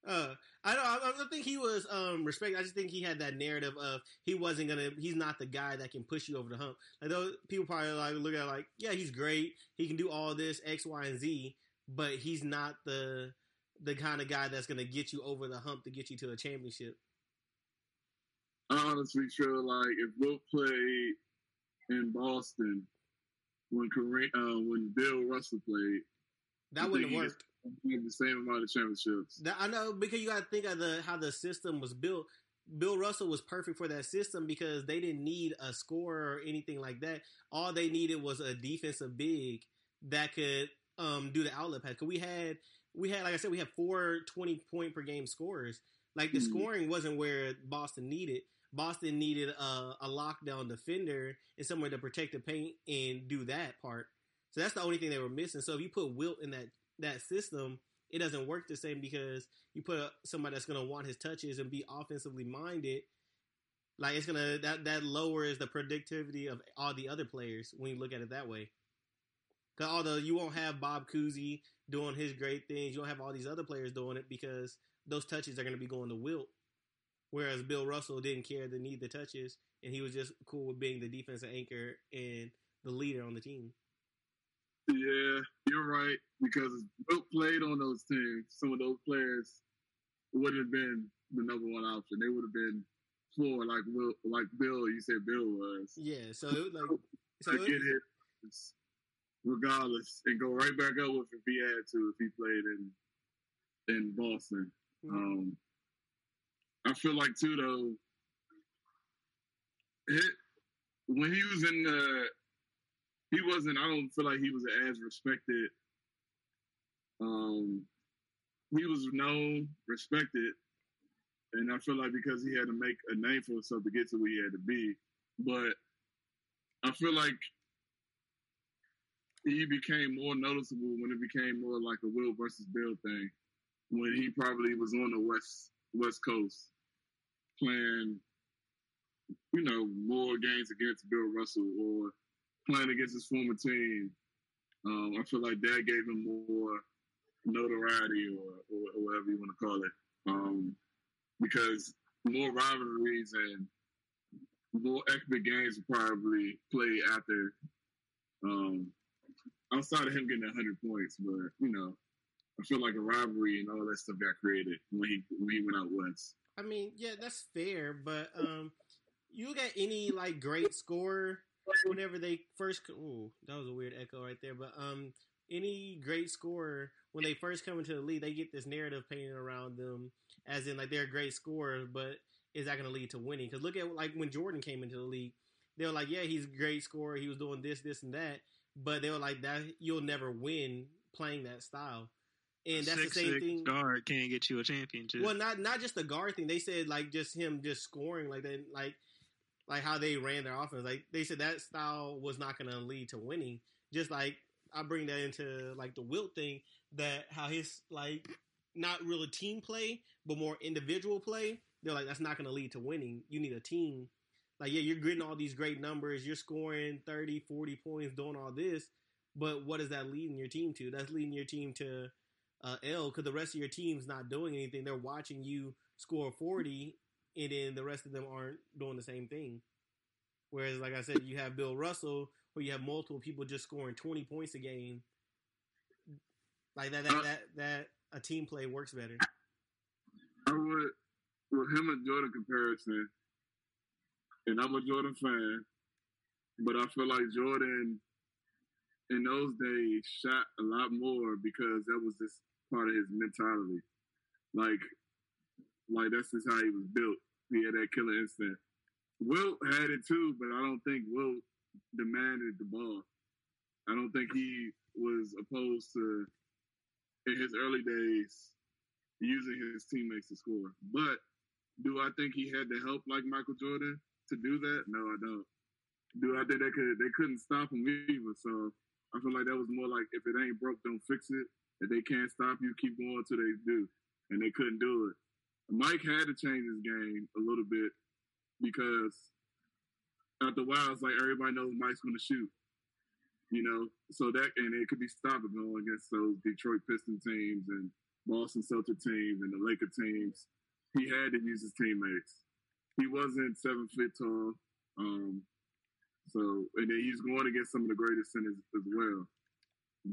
Uh, I don't. I don't think he was um respected. I just think he had that narrative of he wasn't gonna. He's not the guy that can push you over the hump. Like those people probably like look at it like, yeah, he's great. He can do all this X, Y, and Z, but he's not the the kind of guy that's gonna get you over the hump to get you to a championship. I honestly feel like if Wilt played in Boston when Kareem, uh, when Bill Russell played, That wouldn't have worked. the same amount of championships. That, I know because you got to think of the how the system was built. Bill Russell was perfect for that system because they didn't need a scorer or anything like that. All they needed was a defensive big that could um, do the outlet pass. Cause we had we had like I said we had four 20 point per game scorers. Like the Mhm. scoring wasn't where Boston needed. Boston needed a, a lockdown defender and somewhere to protect the paint and do that part. So that's the only thing they were missing. So if you put Wilt in that that system, it doesn't work the same because you put somebody that's going to want his touches and be offensively minded. Like it's gonna that that lowers the productivity of all the other players when you look at it that way. Because although you won't have Bob Cousy doing his great things, you don't have all these other players doing it because those touches are going to be going to Wilt. Whereas Bill Russell didn't care to need the touches, and he was just cool with being the defensive anchor and the leader on the team. Yeah, you're right because if Wilt played on those teams. Some of those players would have been the number one option. They would have been floor like Will, like Bill. You said Bill was. Yeah, so it like so it- get hit regardless and go right back up with if he had to if he played in in Boston. Um, I feel like too though, it, when he was in the, he wasn't. I don't feel like he was as respected. Um, he was known, respected, and I feel like because he had to make a name for himself to get to where he had to be, but I feel like he became more noticeable when it became more like a Will versus Bill thing. When he probably was on the west West Coast playing, you know, more games against Bill Russell or playing against his former team. Um, I feel like that gave him more notoriety or, or, or whatever you want to call it. Um, because more rivalries and more epic games were probably played after um, outside of him getting 100 points, but you know, I feel like a rivalry and all that stuff got created when he when he went out west. I mean, yeah, that's fair, but um, you at any like great scorer whenever they first. Ooh, that was a weird echo right there. But um, any great scorer when they first come into the league, they get this narrative painted around them, as in like they're a great scorer, but is that going to lead to winning? Because look at like when Jordan came into the league, they were like, yeah, he's a great scorer, he was doing this, this, and that, but they were like that you'll never win playing that style. And that's Six, the same six thing. guard can't get you a championship. Well, not not just the guard thing. They said like just him just scoring like that, like like how they ran their offense. Like they said that style was not going to lead to winning. Just like I bring that into like the Wilt thing that how his like not really team play but more individual play. They're like that's not going to lead to winning. You need a team. Like yeah, you're getting all these great numbers. You're scoring 30, 40 points, doing all this. But what is that leading your team to? That's leading your team to uh, L because the rest of your team's not doing anything. They're watching you score 40, and then the rest of them aren't doing the same thing. Whereas, like I said, you have Bill Russell, where you have multiple people just scoring 20 points a game. Like that, that, that, that a team play works better. I would with him and Jordan comparison, and I'm a Jordan fan, but I feel like Jordan in those days shot a lot more because that was just part of his mentality. Like, like that's just how he was built. He had that killer instinct. Wilt had it too, but I don't think Wilt demanded the ball. I don't think he was opposed to in his early days using his teammates to score. But do I think he had the help like Michael Jordan to do that? No, I don't. Do I think they could they couldn't stop him either? So I feel like that was more like if it ain't broke, don't fix it. If they can't stop you, keep going till they do. And they couldn't do it. Mike had to change his game a little bit because after a while, it's like everybody knows Mike's going to shoot. You know, so that and it could be stoppable against those Detroit Piston teams and Boston Celtic teams and the Laker teams. He had to use his teammates. He wasn't seven feet tall, um, so and then he's going against some of the greatest centers as well.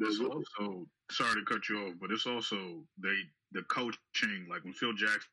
It's also sorry to cut you off, but it's also they the coaching like when Phil Jackson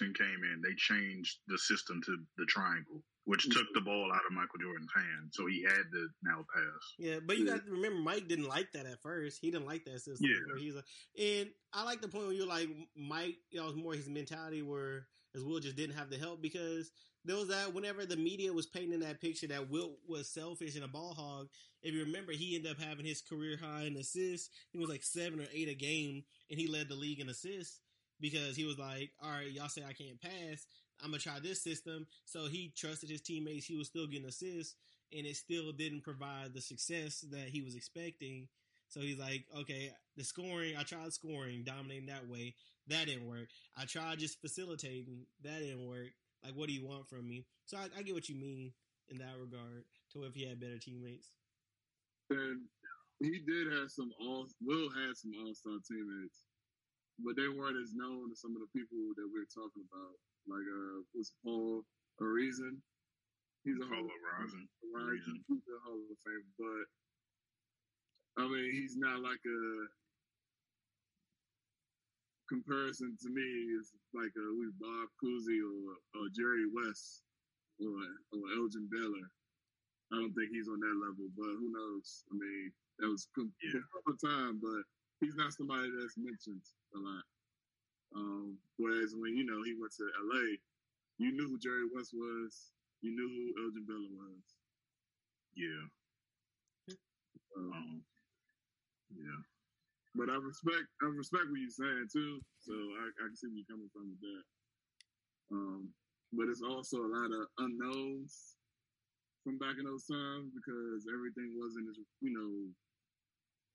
came in, they changed the system to the triangle which mm-hmm. took the ball out of Michael Jordan's hand. So he had to now pass. Yeah, but you got to remember, Mike didn't like that at first. He didn't like that system. Yeah. He's like, and I like the point where you're like, Mike, you know, it was more his mentality where as Will just didn't have the help because there was that whenever the media was painting that picture that Wilt was selfish and a ball hog. If you remember, he ended up having his career high in assists. He was like seven or eight a game, and he led the league in assists because he was like, "All right, y'all say I can't pass. I'm gonna try this system. So he trusted his teammates. He was still getting assists, and it still didn't provide the success that he was expecting. So he's like, okay, the scoring. I tried scoring, dominating that way. That didn't work. I tried just facilitating. That didn't work. Like, what do you want from me? So I, I get what you mean in that regard. To if he had better teammates. And he did have some all. Will had some all star teammates, but they weren't as known as some of the people that we're talking about like uh, what's Paul Arizin? He's a Hall of Rising. He's a Hall of Fame, but I mean, he's not like a comparison to me. Is like a with Bob Cousy or, or Jerry West or or Elgin Baylor. I don't think he's on that level, but who knows? I mean, that was yeah. a time, but he's not somebody that's mentioned a lot. Um, whereas when you know he went to LA, you knew who Jerry West was. You knew who Elgin Baylor was. Yeah. Um, yeah. But I respect I respect what you're saying too. So I, I can see where you're coming from with that. Um, but it's also a lot of unknowns from back in those times because everything wasn't as you know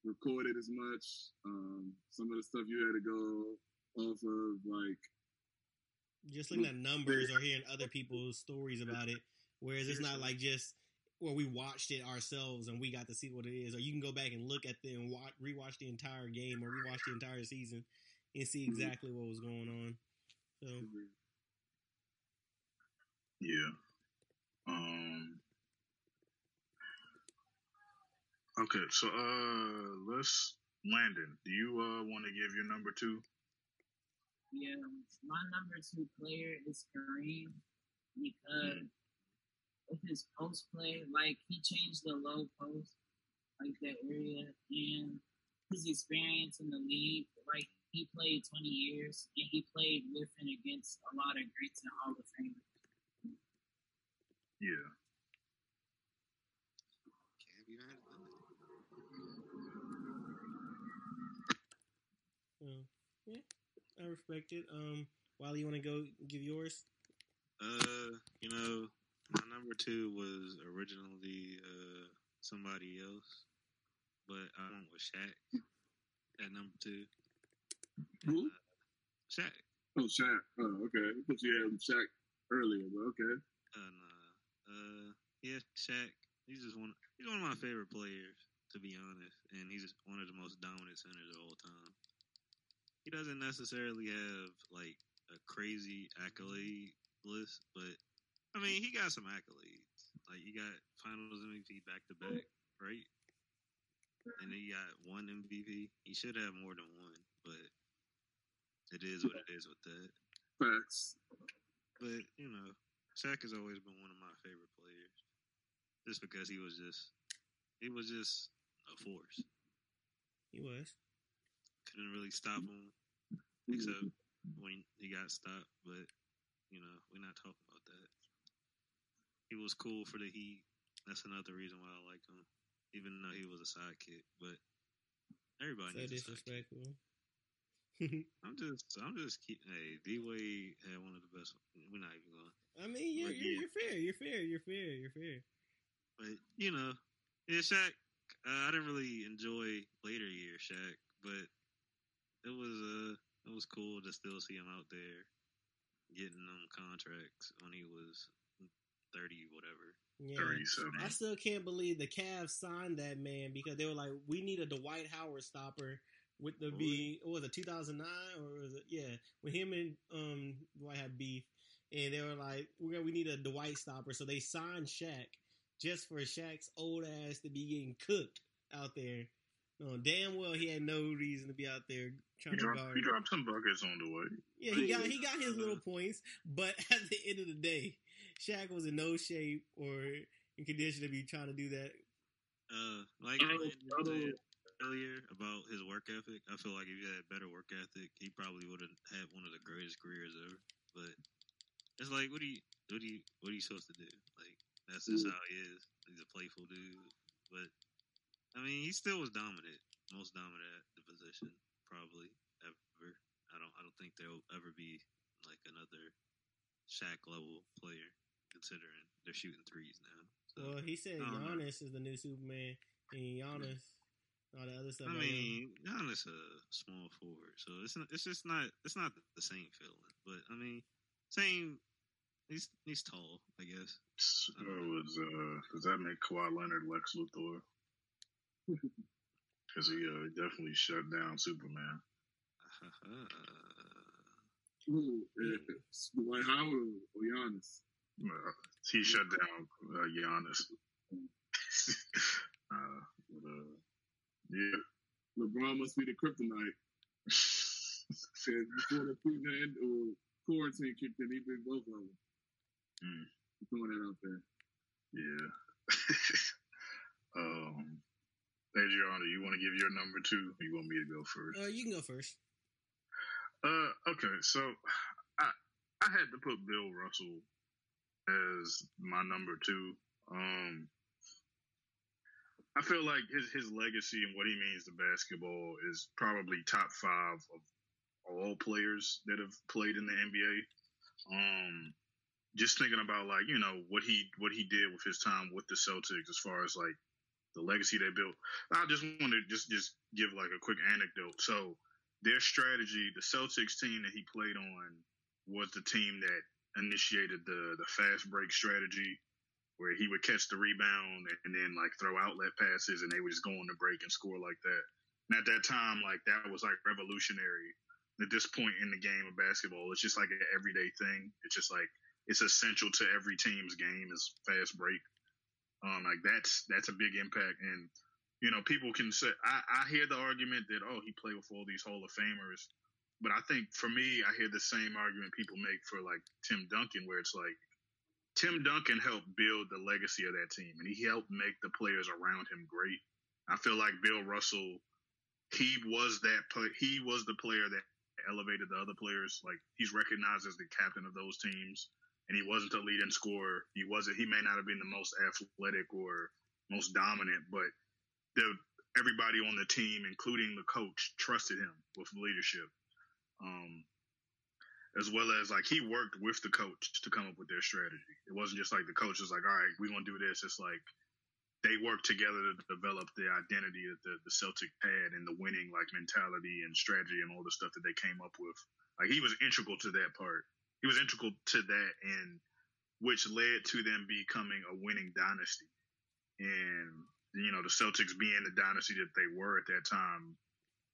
recorded as much. Um, some of the stuff you had to go off of like just looking at numbers or hearing other people's stories about it. Whereas it's not like just where we watched it ourselves and we got to see what it is, or you can go back and look at the and watch, rewatch the entire game or rewatch the entire season and see mm-hmm. exactly what was going on. So, yeah. Um. Okay, so uh, let's Landon. Do you uh want to give your number two? Yeah, my number two player is Kareem because with his post play, like he changed the low post, like that area, and his experience in the league, like he played 20 years and he played with and against a lot of greats and Hall of Fame. Yeah. Can't be mad at. Mm. Yeah. I respect it. Um, Wiley, you want to go give yours? Uh, you know, my number two was originally uh somebody else, but I went with Shaq at number two. Who? Uh, Shaq. Oh, Shaq. Oh, okay. I thought you had Shaq earlier, but okay. Uh, nah. Uh, yeah, Shaq. He's just one. He's one of my favorite players, to be honest, and he's one of the most dominant centers of all time he doesn't necessarily have like a crazy accolade list, but I mean, he got some accolades. Like he got Finals MVP back to back, right? And he got one MVP. He should have more than one, but it is what it is with that. Facts. But you know, Shaq has always been one of my favorite players, just because he was just he was just a force. He was couldn't really stop him except when he got stopped. But you know, we're not talking about that. He was cool for the Heat. that's another reason why I like him, even though he was a sidekick. But everybody So needs disrespectful. I'm just, I'm just keep. Hey, D Wade had one of the best. We're not even going. I mean, you're, you're, you're fair. You're fair. You're fair. You're fair. But you know, yeah, Shaq. Uh, I didn't really enjoy later year Shaq, but it was uh, it was cool to still see him out there getting them contracts when he was thirty, whatever. Yeah. 37. I still can't believe the Cavs signed that man because they were like, we need a Dwight Howard stopper with the be what was it 2009 or was it yeah when him and um Dwight had beef and they were like we we need a Dwight stopper so they signed Shaq just for Shaq's old ass to be getting cooked out there. No, damn well he had no reason to be out there He trying to dropped, guard. he dropped some buckets on the way. Yeah, he got he got his little points, but at the end of the day, Shaq was in no shape or in condition to be trying to do that. Uh, like Oh, Landon oh. said earlier about his work ethic, I feel like if he had better work ethic, he probably would have had one of the greatest careers ever. But it's like, what do you, what do you, what are you supposed to do? Like that's just Mm. how he is. He's a playful dude, but I mean, he still was dominant, most dominant at the position, probably ever. I don't, I don't think there'll ever be like another Shaq level player, considering they're shooting threes now. So. Well, he said I don't know. Giannis is the new Superman, and Giannis, all the other stuff. I like that. mean, Giannis a small forward, so it's not, it's just not it's not the same feeling. But I mean, same. He's he's tall, I guess. So was, uh, does that make Kawhi Leonard Lex Luthor? Because he uh, definitely shut down Superman. It's Dwight Howard or Giannis. Uh, he shut down uh, Giannis. uh, but, uh, yeah. LeBron must be the kryptonite. Said before the prevent or quarantine kicked in, he beat both of them. Mm. Throwing that out there. Yeah. um, Adriana, you want to give your number two? Or you want me to go first? Uh, you can go first. Uh, okay, so I I had to put Bill Russell as my number two. Um, I feel like his his legacy and what he means to basketball is probably top five of all players that have played in the NBA. Um, just thinking about like you know what he what he did with his time with the Celtics as far as like the legacy they built. I just want to just just give like a quick anecdote. So their strategy, the Celtics team that he played on, was the team that initiated the the fast break strategy, where he would catch the rebound and then like throw outlet passes, and they would just go on the break and score like that. And at that time, like that was like revolutionary. At this point in the game of basketball, it's just like an everyday thing. It's just like it's essential to every team's game is fast break. Um, like that's that's a big impact, and you know, people can say I, I hear the argument that oh he played with all these Hall of Famers, but I think for me I hear the same argument people make for like Tim Duncan, where it's like Tim Duncan helped build the legacy of that team, and he helped make the players around him great. I feel like Bill Russell, he was that he was the player that elevated the other players. Like he's recognized as the captain of those teams, and he wasn't the leading scorer. He wasn't. He may not have been the most athletic or most dominant, but the everybody on the team, including the coach, trusted him with leadership. Um, as well as like he worked with the coach to come up with their strategy. It wasn't just like the coach was like, "All right, we're gonna do this." It's like they worked together to develop the identity that the, the Celtic had and the winning like mentality and strategy and all the stuff that they came up with. Like he was integral to that part. He was integral to that, and which led to them becoming a winning dynasty. And you know the Celtics being the dynasty that they were at that time,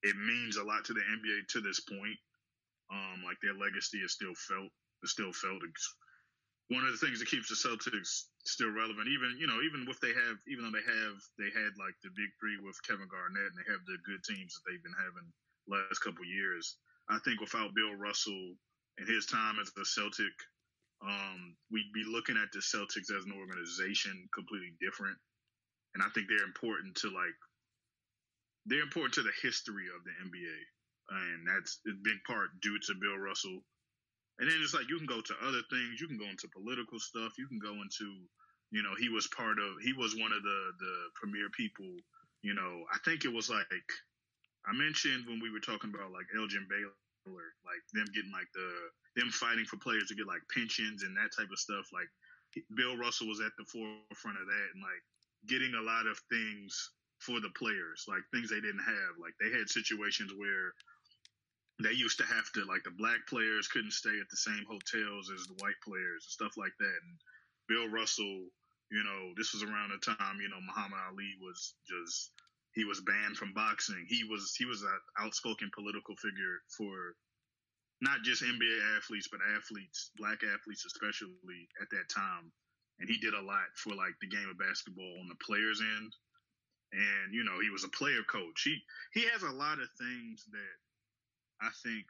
it means a lot to the NBA to this point. Um, like their legacy is still felt, is still felt. One of the things that keeps the Celtics still relevant, even you know, even if they have, even though they have, they had like the big three with Kevin Garnett, and they have the good teams that they've been having last couple years. I think without Bill Russell and his time as a Celtic, um, we'd be looking at the Celtics as an organization completely different. And I think they're important to like they're important to the history of the NBA, and that's a big part due to Bill Russell. And then it's like you can go to other things. You can go into political stuff. You can go into you know, he was part of. He was one of the the premier people. You know, I think it was like I mentioned when we were talking about like Elgin Baylor, like them getting like the them fighting for players to get like pensions and that type of stuff. Like Bill Russell was at the forefront of that and like getting a lot of things for the players, like things they didn't have. Like they had situations where they used to have to like the black players couldn't stay at the same hotels as the white players and stuff like that. And Bill Russell, you know, this was around the time, you know, Muhammad Ali was just he was banned from boxing. He was he was an outspoken political figure for not just NBA athletes, but athletes, black athletes especially at that time. And he did a lot for like the game of basketball on the players end. And you know, he was a player coach. He he has a lot of things that I think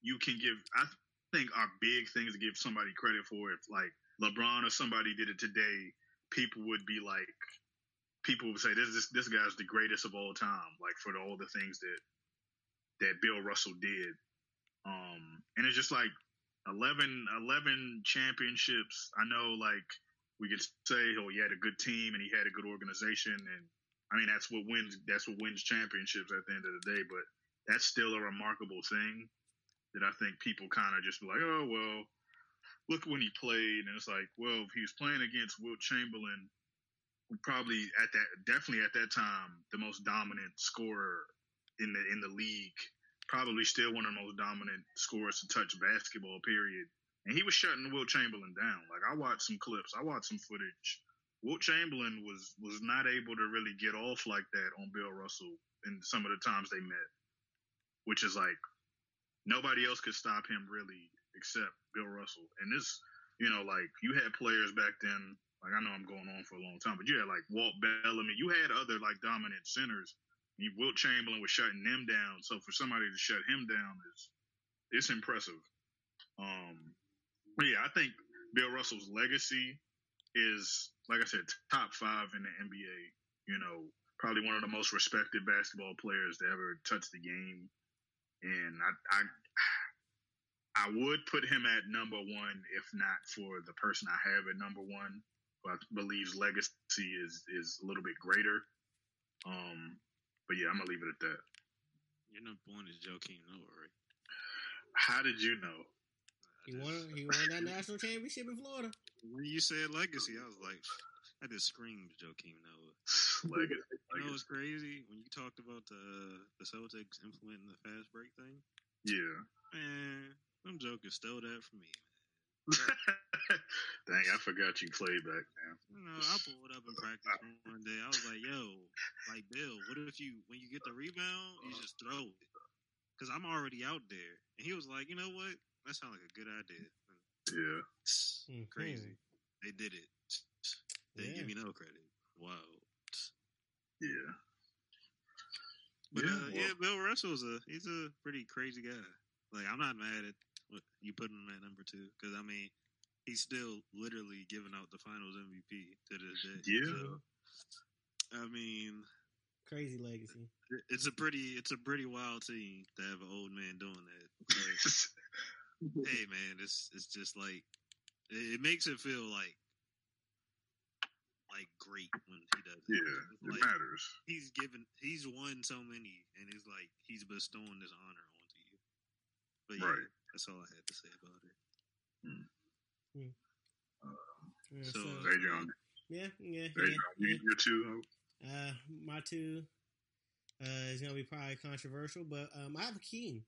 you can give. I think are big things to give somebody credit for. If like LeBron or somebody did it today, people would be like, people would say this this this guy's the greatest of all time. Like for the, all the things that that Bill Russell did. Um, and it's just like 11, 11 championships. I know like we could say, oh, he had a good team and he had a good organization, and I mean that's what wins. That's what wins championships at the end of the day. But that's still a remarkable thing that I think people kind of just be like, oh well, look when he played, and it's like, well, if he was playing against Wilt Chamberlain, probably at that definitely at that time the most dominant scorer in the in the league, probably still one of the most dominant scorers to touch basketball. Period and he was shutting Wilt Chamberlain down. Like I watched some clips, I watched some footage. Wilt Chamberlain was was not able to really get off like that on Bill Russell in some of the times they met, which is like nobody else could stop him really except Bill Russell. And this, you know, like you had players back then. Like I know I'm going on for a long time, but you had like Walt Bellamy. You had other like dominant centers. You, Wilt Chamberlain was shutting them down. So for somebody to shut him down is it's impressive. Um, yeah, I think Bill Russell's legacy is, like I said, top five in the NBA. You know, probably one of the most respected basketball players to ever touch the game. And I, I, I would put him at number one if not for the person I have at number one, who I believe's legacy is is a little bit greater. Um, but yeah, I'm gonna leave it at that. Your number one is Joakim Noah, right? How did you know? He won. He won that national championship in Florida. When you said legacy, I was like, I just screamed Joakim Noah. legacy. You know what's crazy? When you talked about the the Celtics implementing the fast break thing, Yeah. man, them jokers stole that from me. Dang, I forgot you played back now. You know, I pulled up in practice one day. I was like, "Yo, like Bill, what if you when you get the rebound, you just throw it?" Because I'm already out there. And he was like, "You know what? That sounds like a good idea." Yeah. Mhm. Crazy. They did it. They Yeah. give me no credit. Wow. Yeah. But Yeah, uh, well- yeah, Bill Russell's a he's a pretty crazy guy. Like I'm not mad at what you put him at number two because I mean he's still literally giving out the Finals MVP to this day. Yeah. So, I mean, Crazy legacy. it's a pretty it's a pretty wild thing to have an old man doing that. But, hey man, it's it's just like it, it makes it feel like like great when he does it. yeah. It's It like, matters. he's given he's won so many and it's like he's bestowing this honor onto you. But yeah, Right. that's all I had to say about it. Hmm. Yeah, So, so- There you go. yeah, yeah, There yeah, you go. Yeah. you're two. Uh, my two uh, is gonna be probably controversial, but um, I have Hakeem.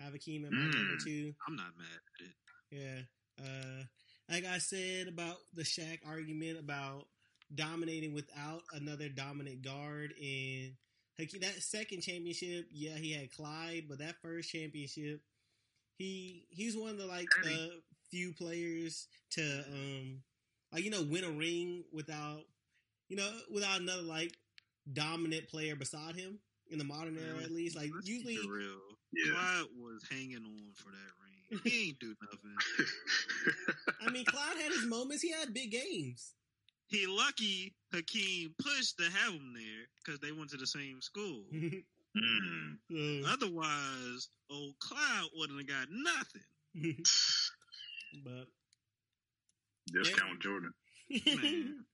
I have Hakeem at my number Mm. two. I'm not mad at it. Yeah. Uh, like I said about the Shaq argument about dominating without another dominant guard, and Hakeem, that second championship, yeah, he had Clyde, but that first championship, he he's one of the like the few players to um like you know win a ring without you know without another like dominant player beside him in the modern era at least. Like Let's keep usually it real. Yeah. Clyde was hanging on for that ring. He ain't do nothing. I mean, Clyde had his moments. He had big games. He lucky Hakeem pushed to have him there because they went to the same school. mm. Otherwise, old Clyde wouldn't have got nothing. but Discount Yeah. Jordan.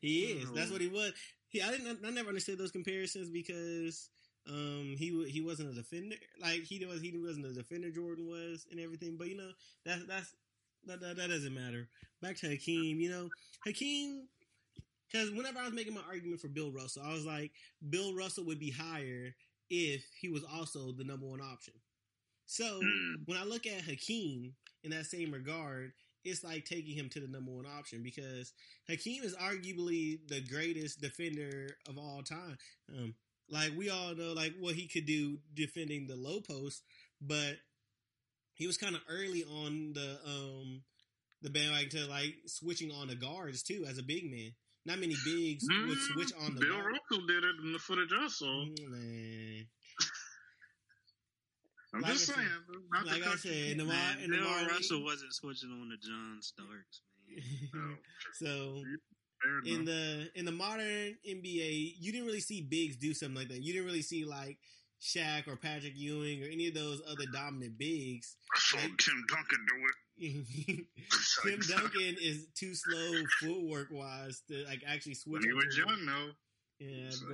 He is. That's what he was. He, I didn't. I never understood those comparisons because um he he wasn't a defender like he was. He wasn't a defender. Jordan was and everything. But you know that's that's that that, that doesn't matter. Back to Hakeem. You know Hakeem. Because whenever I was making my argument for Bill Russell, I was like, Bill Russell would be higher if he was also the number one option. So Mm. when I look at Hakeem in that same regard, it's like taking him to the number one option because Hakeem is arguably the greatest defender of all time. Um, like we all know, like what he could do defending the low post, but he was kind of early on the um the bandwagon to like switching on the guards too as a big man. Not many bigs would Mm, switch on the Bill guard. Did it in the footage I saw. Mm, Man. I'm Like just I said- saying. not to like I said, you in the Man, in the Bill Marley- Russell wasn't switching on to John Starks, man. So in the in the modern NBA, you didn't really see bigs do something like that. You didn't really see like Shaq or Patrick Ewing or any of those other dominant bigs. I saw Tim Duncan do it. Tim Duncan is too slow footwork wise to like actually switch. When he was young, though. Yeah, So,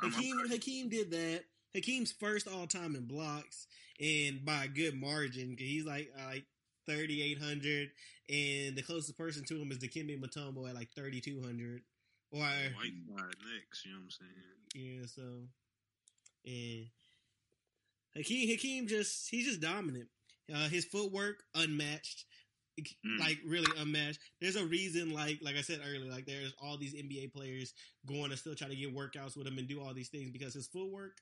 but Hakeem. Hakeem did that. Hakeem's first all time in blocks, and by a good margin, 'cause he's like uh, like thirty eight hundred, and the closest person to him is Dikembe Mutombo at like thirty two hundred. Or White side next, you know what I'm saying? yeah, so and Hakeem Hakeem just he's just dominant. Uh, his footwork unmatched, Mm. like really unmatched. There's a reason, like like I said earlier, like there's all these NBA players going to still try to get workouts with him and do all these things because his footwork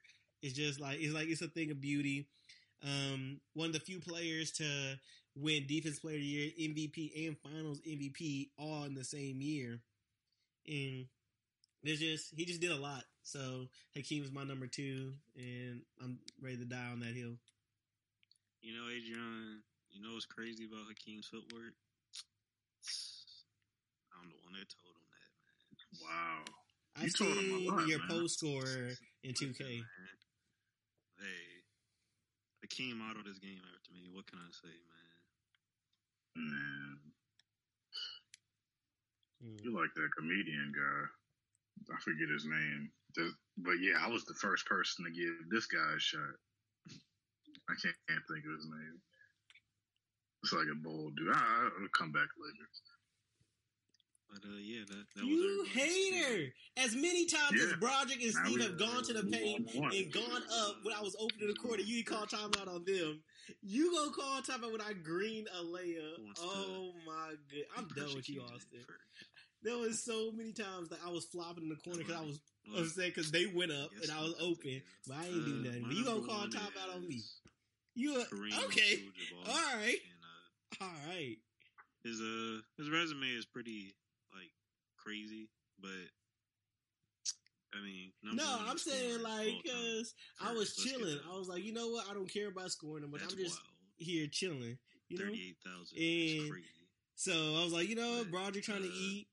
is just like it's like it's a thing of beauty. Um, one of the few players to win Defense Player of the Year, MVP, and Finals MVP all in the same year, and there's just he just did a lot. So Hakeem's my number two, and I'm ready to die on that hill. You know, Adrian, you know what's crazy about Hakeem's footwork? I'm the one that told him that, man. Wow. I've You told him a seen lot, your man. post scorer in 2K. Listen, man. Hey, Hakeem modeled his game after me. What can I say, man? Man, Mm. you like that comedian guy. I forget his name. But yeah, I was the first person to give this guy a shot. I can't, can't think of his name. It's like a bold dude. I, I'll come back later. But uh, yeah, that, that You everybody's hater! As many times as Broderick and Steve we- have gone to the paint and gone up when I was opening the court and you call timeout on them, you gonna call timeout when I green a layup. Oh my god. I'm done with you, Austin. for- There was so many times that I was flopping in the corner because I was Well, upset because they went up guess and I was open, but I ain't do Uh, nothing. But you gonna call one timeout on me? is You a- Kareem okay? All right, And, uh, all right. his uh his resume is pretty like crazy, but I mean, No, I'm saying like because I was chilling. I was like, you know what? I don't care about scoring that much. That's I'm just wild. here chilling. You know. Thirty-eight thousand And- crazy. So I was like, you know, what? But, Broderick trying to uh, eat,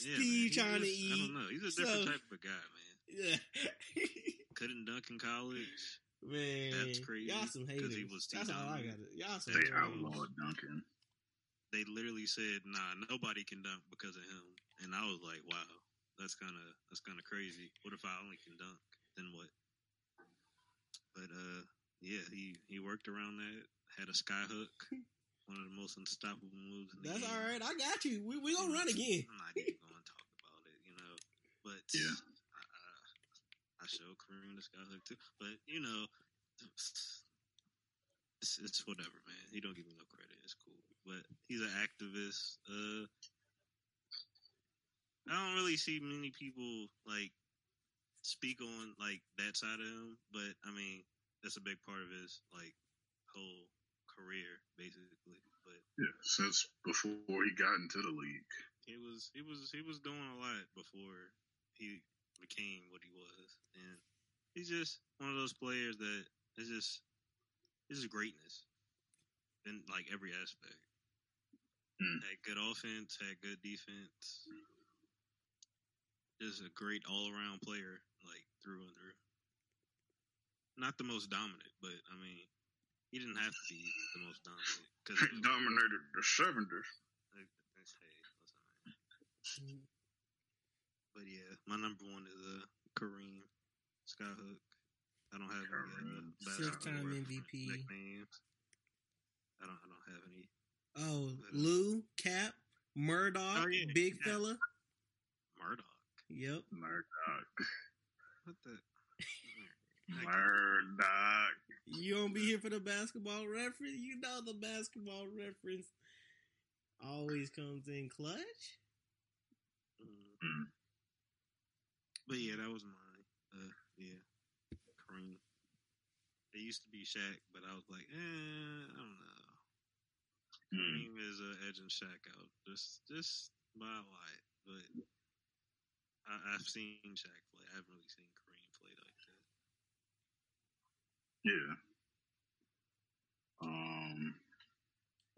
Yeah, Steve man, he trying to eat. I don't know. He's a different So- type of guy, man. Yeah. Couldn't dunk in college. Man, That's crazy, Y'all some 'cause haters. he was too That's all I got. dominant. Y'all some They haters. outlawed dunking. They literally said, "Nah, nobody can dunk because of him," and I was like, "Wow, that's kind of that's kind of crazy. What if I only can dunk? Then what?" But uh, yeah, he he worked around that. Had a sky hook, one of the most unstoppable moves. In the That's game. all right. I got you. We we gonna run again. I'm not even going to talk about it, you know. But Yeah. I, I, I showed Kareem the sky hook too. But you know, it's, it's whatever, man. He don't give me no credit. It's cool. But he's an activist. Uh, I don't really see many people like speak on like that side of him. But I mean, that's a big part of his like whole career, basically. But Yeah, since before he got into the league. he was he was he was doing a lot before he became what he was, and he's just one of those players that is just is greatness in like every aspect. Hmm. Had good offense, had good defense. Just a great all around player, like through and through. Not the most dominant, but I mean, he didn't have to be the most dominant because Dominated the 70s. Hey, listen, man. But yeah, my number one is uh, Kareem Skyhook. I don't have any uh, Kareem basketball Six-time MVP. nicknames. I don't. I don't have any. Oh, Lew, Cap, Murdoch, Oh, yeah, big Cap. fella. Murdoch. Yep. Murdoch. What the? Murdoch. You don't be here for the basketball reference. You know the basketball reference always comes in clutch. Mm. Mm. But yeah, that was mine. Uh, yeah, Kareem. It used to be Shaq, but I was like, eh, I don't know. Mm. Kareem is uh, edging Shaq out just just by a lot, but I, I've seen Shaq play. I haven't really seen Kareem play like that. Yeah. Um.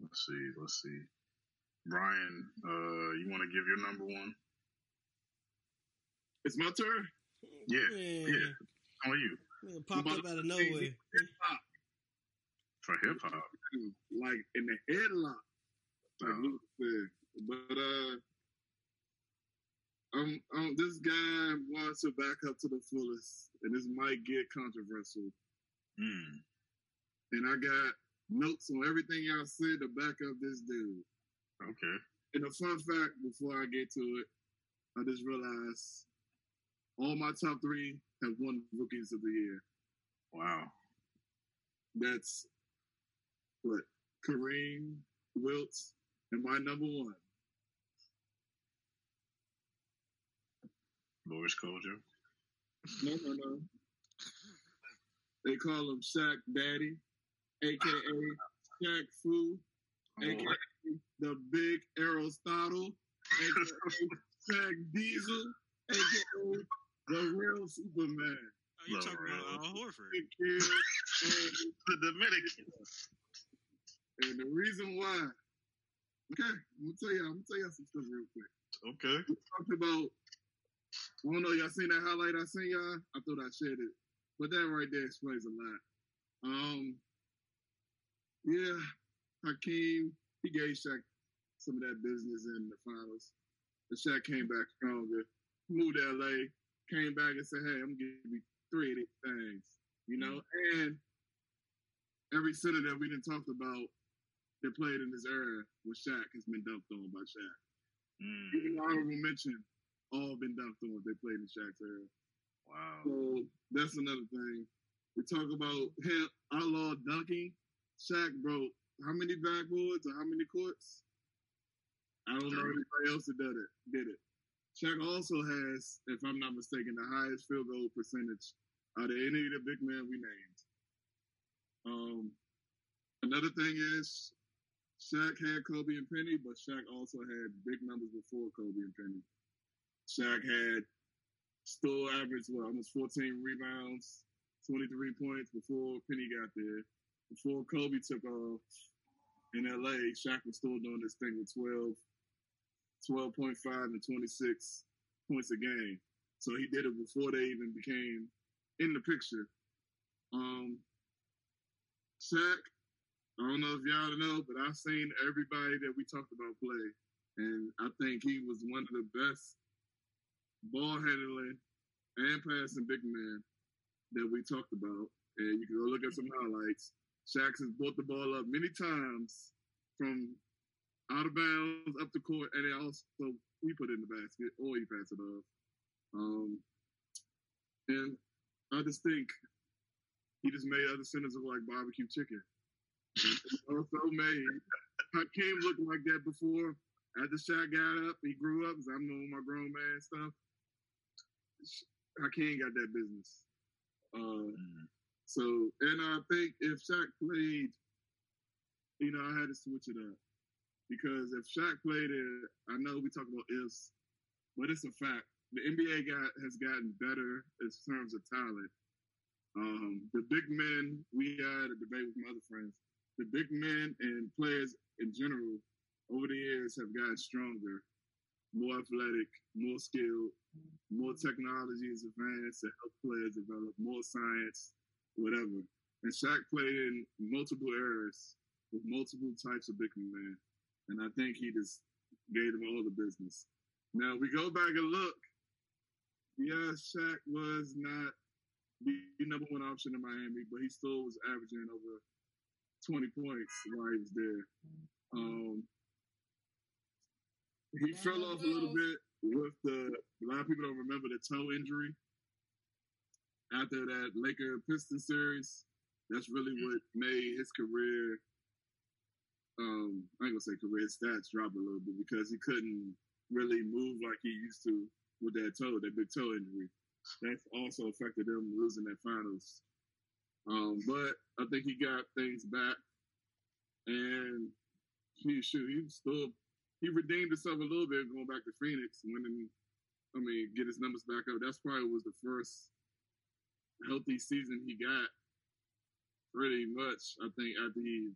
Let's see. Let's see. Ryan, uh, you want to give your number one? It's my turn. Yeah, Man, yeah. How are you man, popped up out of nowhere. for hip hop? Like in the headlock. Like Oh. Luke said. But uh um, um, this guy wants to back up to the fullest, and this might get controversial. Mm. And I got notes on everything y'all said to back up this dude. Okay. And a fun fact before I get to it, I just realized all my top three have won rookies of the year. Wow. That's what Kareem, Wilt, and my number one. Boris Kojo. No, no, no. They call him Shaq Daddy, aka Shaq Fu, aka Oh, the Big Aristotle, aka Shaq Diesel, aka the real Superman. Oh, you talking really. about uh, Al Horford? Big kid, and- the Dominicans. And the reason why, okay, I'm gonna tell y'all. I'm gonna tell y'all some stuff real quick. Okay. We talked about, I don't know, y'all seen that highlight I seen y'all? I thought I shared it, but that right there explains a lot. Um, yeah, Hakeem, he gave Shaq some of that business in the finals. But Shaq came back stronger, moved to LA, came back and said, "Hey, I'm gonna give you three of these things," you know, and every center that we didn't talk about that played in this era with Shaq has been dumped on by Shaq. Mm. Even honorable mention, all been dumped on if they played in Shaq's era. Wow. So that's another thing. We talk about him outlaw dunking. Shaq broke how many backboards or how many courts? I don't know anybody else that did it. Did it. Shaq also has, if I'm not mistaken, the highest field goal percentage out of any of the big men we named. Um, another thing is Shaq had Kobe and Penny, but Shaq also had big numbers before Kobe and Penny. Shaq had still average well almost 14 rebounds, 23 points before Penny got there. Before Kobe took off in LA, Shaq was still doing this thing with 12, 12.5 and 26 points a game. So he did it before they even became in the picture. Um, Shaq, I don't know if y'all know, but I've seen everybody that we talked about play, and I think he was one of the best ball handling and passing big man that we talked about. And you can go look at some highlights. Shaq has brought the ball up many times from out of bounds up the court, and it also he put it in the basket or he passed it off. Um, and I just think he just made other centers look like barbecue chicken. He also made Hakeem look like that before. After Shaq got up, he grew up. I'm doing my grown man stuff. Hakeem got that business. Uh, Mm. so, and I think if Shaq played, you know, I had to switch it up because if Shaq played it, I know we talk about ifs, but it's a fact. The NBA got has gotten better in terms of talent. Um, the big men, we had a debate with my other friends. The big men and players in general over the years have gotten stronger, more athletic, more skilled, more technology is advanced to help players develop, more science, whatever. And Shaq played in multiple eras with multiple types of big men. And I think he just gave them all the business. Now we go back and look. Yeah, Shaq was not the number one option in Miami, but he still was averaging over 20 points while he was there. Um, he fell off a little bit with the. A lot of people don't remember the toe injury after that Laker Piston series. That's really what made his career. Um, I ain't gonna say career stats drop a little bit because he couldn't really move like he used to with that toe, that big toe injury. That also affected him losing that finals. Um, but I think he got things back, and he shoot, he still he redeemed himself a little bit going back to Phoenix, winning. I mean, get his numbers back up. That's probably was the first healthy season he got. Pretty much, I think after he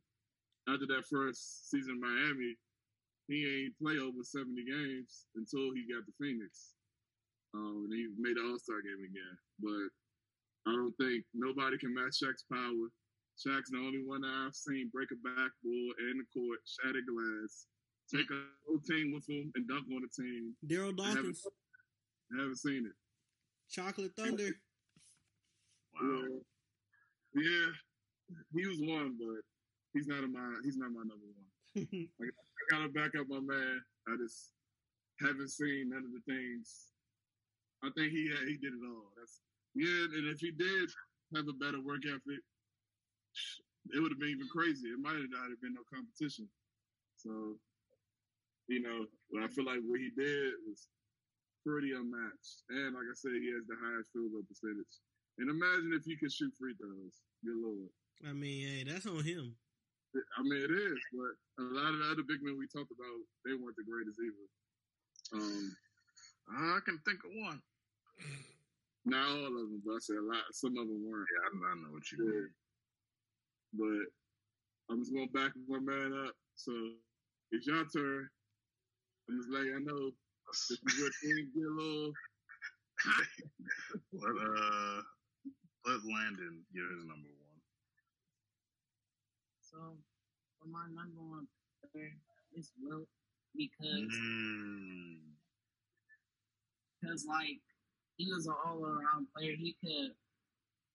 after that first season in Miami, he ain't play over seventy games until he got to Phoenix. Um, and he made the All Star game again. But I don't think nobody can match Shaq's power. Shaq's the only one I've seen break a backboard in the court, shatter glass, take a whole team with him, and dunk on the team. Darryl I haven't, Dawkins, I haven't seen it. Chocolate Thunder. Wow. Yeah, he was one, but he's not my he's not my number one. I gotta back up my man. I just haven't seen none of the things. I think he had, he did it all. That's yeah, and if he did have a better work ethic, it would have been even crazy. It might have not have been no competition. So, you know, but I feel like what he did was pretty unmatched. And like I said, he has the highest field goal percentage. And imagine if he could shoot free throws. Good lord. I mean, hey, that's on him. I mean, it is, but a lot of the other big men we talked about, they weren't the greatest either. Um, I can think of one. not all of them, but I said a lot. Some of them weren't. Yeah, I, I know what you Yeah. mean. But I'm just gonna back my man up. So it's your turn. I'm just letting you know this is get a little. let uh let Landon give his number one. So for my number one player, it's Wilt because Mm. because like he was an all around player. He could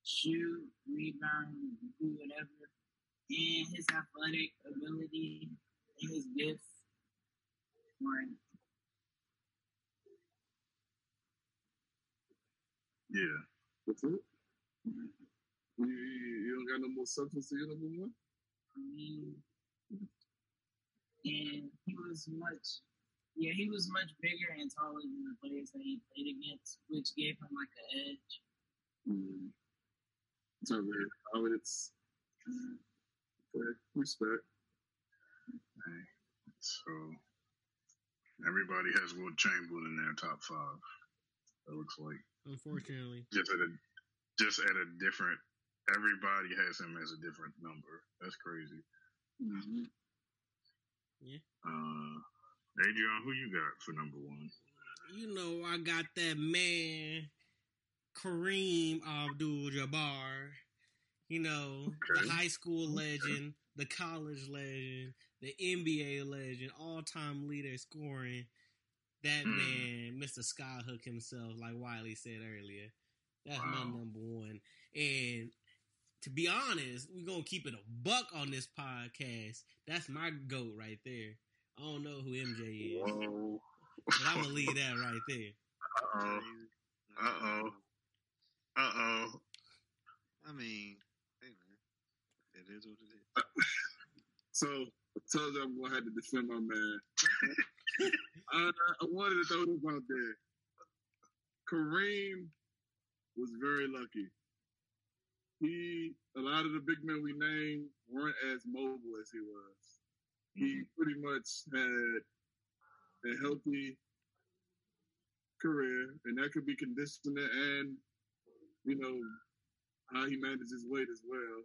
shoot, rebound, do whatever, and his athletic ability and his gifts were Yeah. That's it. You, you, you don't got no more substance to your number one. I mean, and he was much, yeah, he was much bigger and taller than the players that he played against, which gave him like an edge. Mm. It's all right. Oh, it's okay. Respect. So everybody has Wilt Chamberlain in their top five. It looks like Unfortunately, just at a just at a different. Everybody has him as a different number. That's crazy. Mm-hmm. Uh, Adrian, who you got for number one? you know I got that man, Kareem Abdul-Jabbar. You know Okay. the high school legend, the college legend, the NBA legend, all-time leader scoring. That Hmm. man, Mr. Skyhook himself, like Wiley said earlier. That's my number one. And to be honest, we're gonna keep it a buck on this podcast. That's my goat right there. I don't know who MJ is, Whoa. but I'm gonna leave that right there. Uh oh. Uh oh. Uh oh. I mean, hey man, it is what it is. So I told you I'm gonna have to defend my man. I, I wanted to throw this out there. Kareem was very lucky. He a lot of the big men we named weren't as mobile as he was. He pretty much had a healthy career, and that could be conditioning and you know how he managed his weight as well.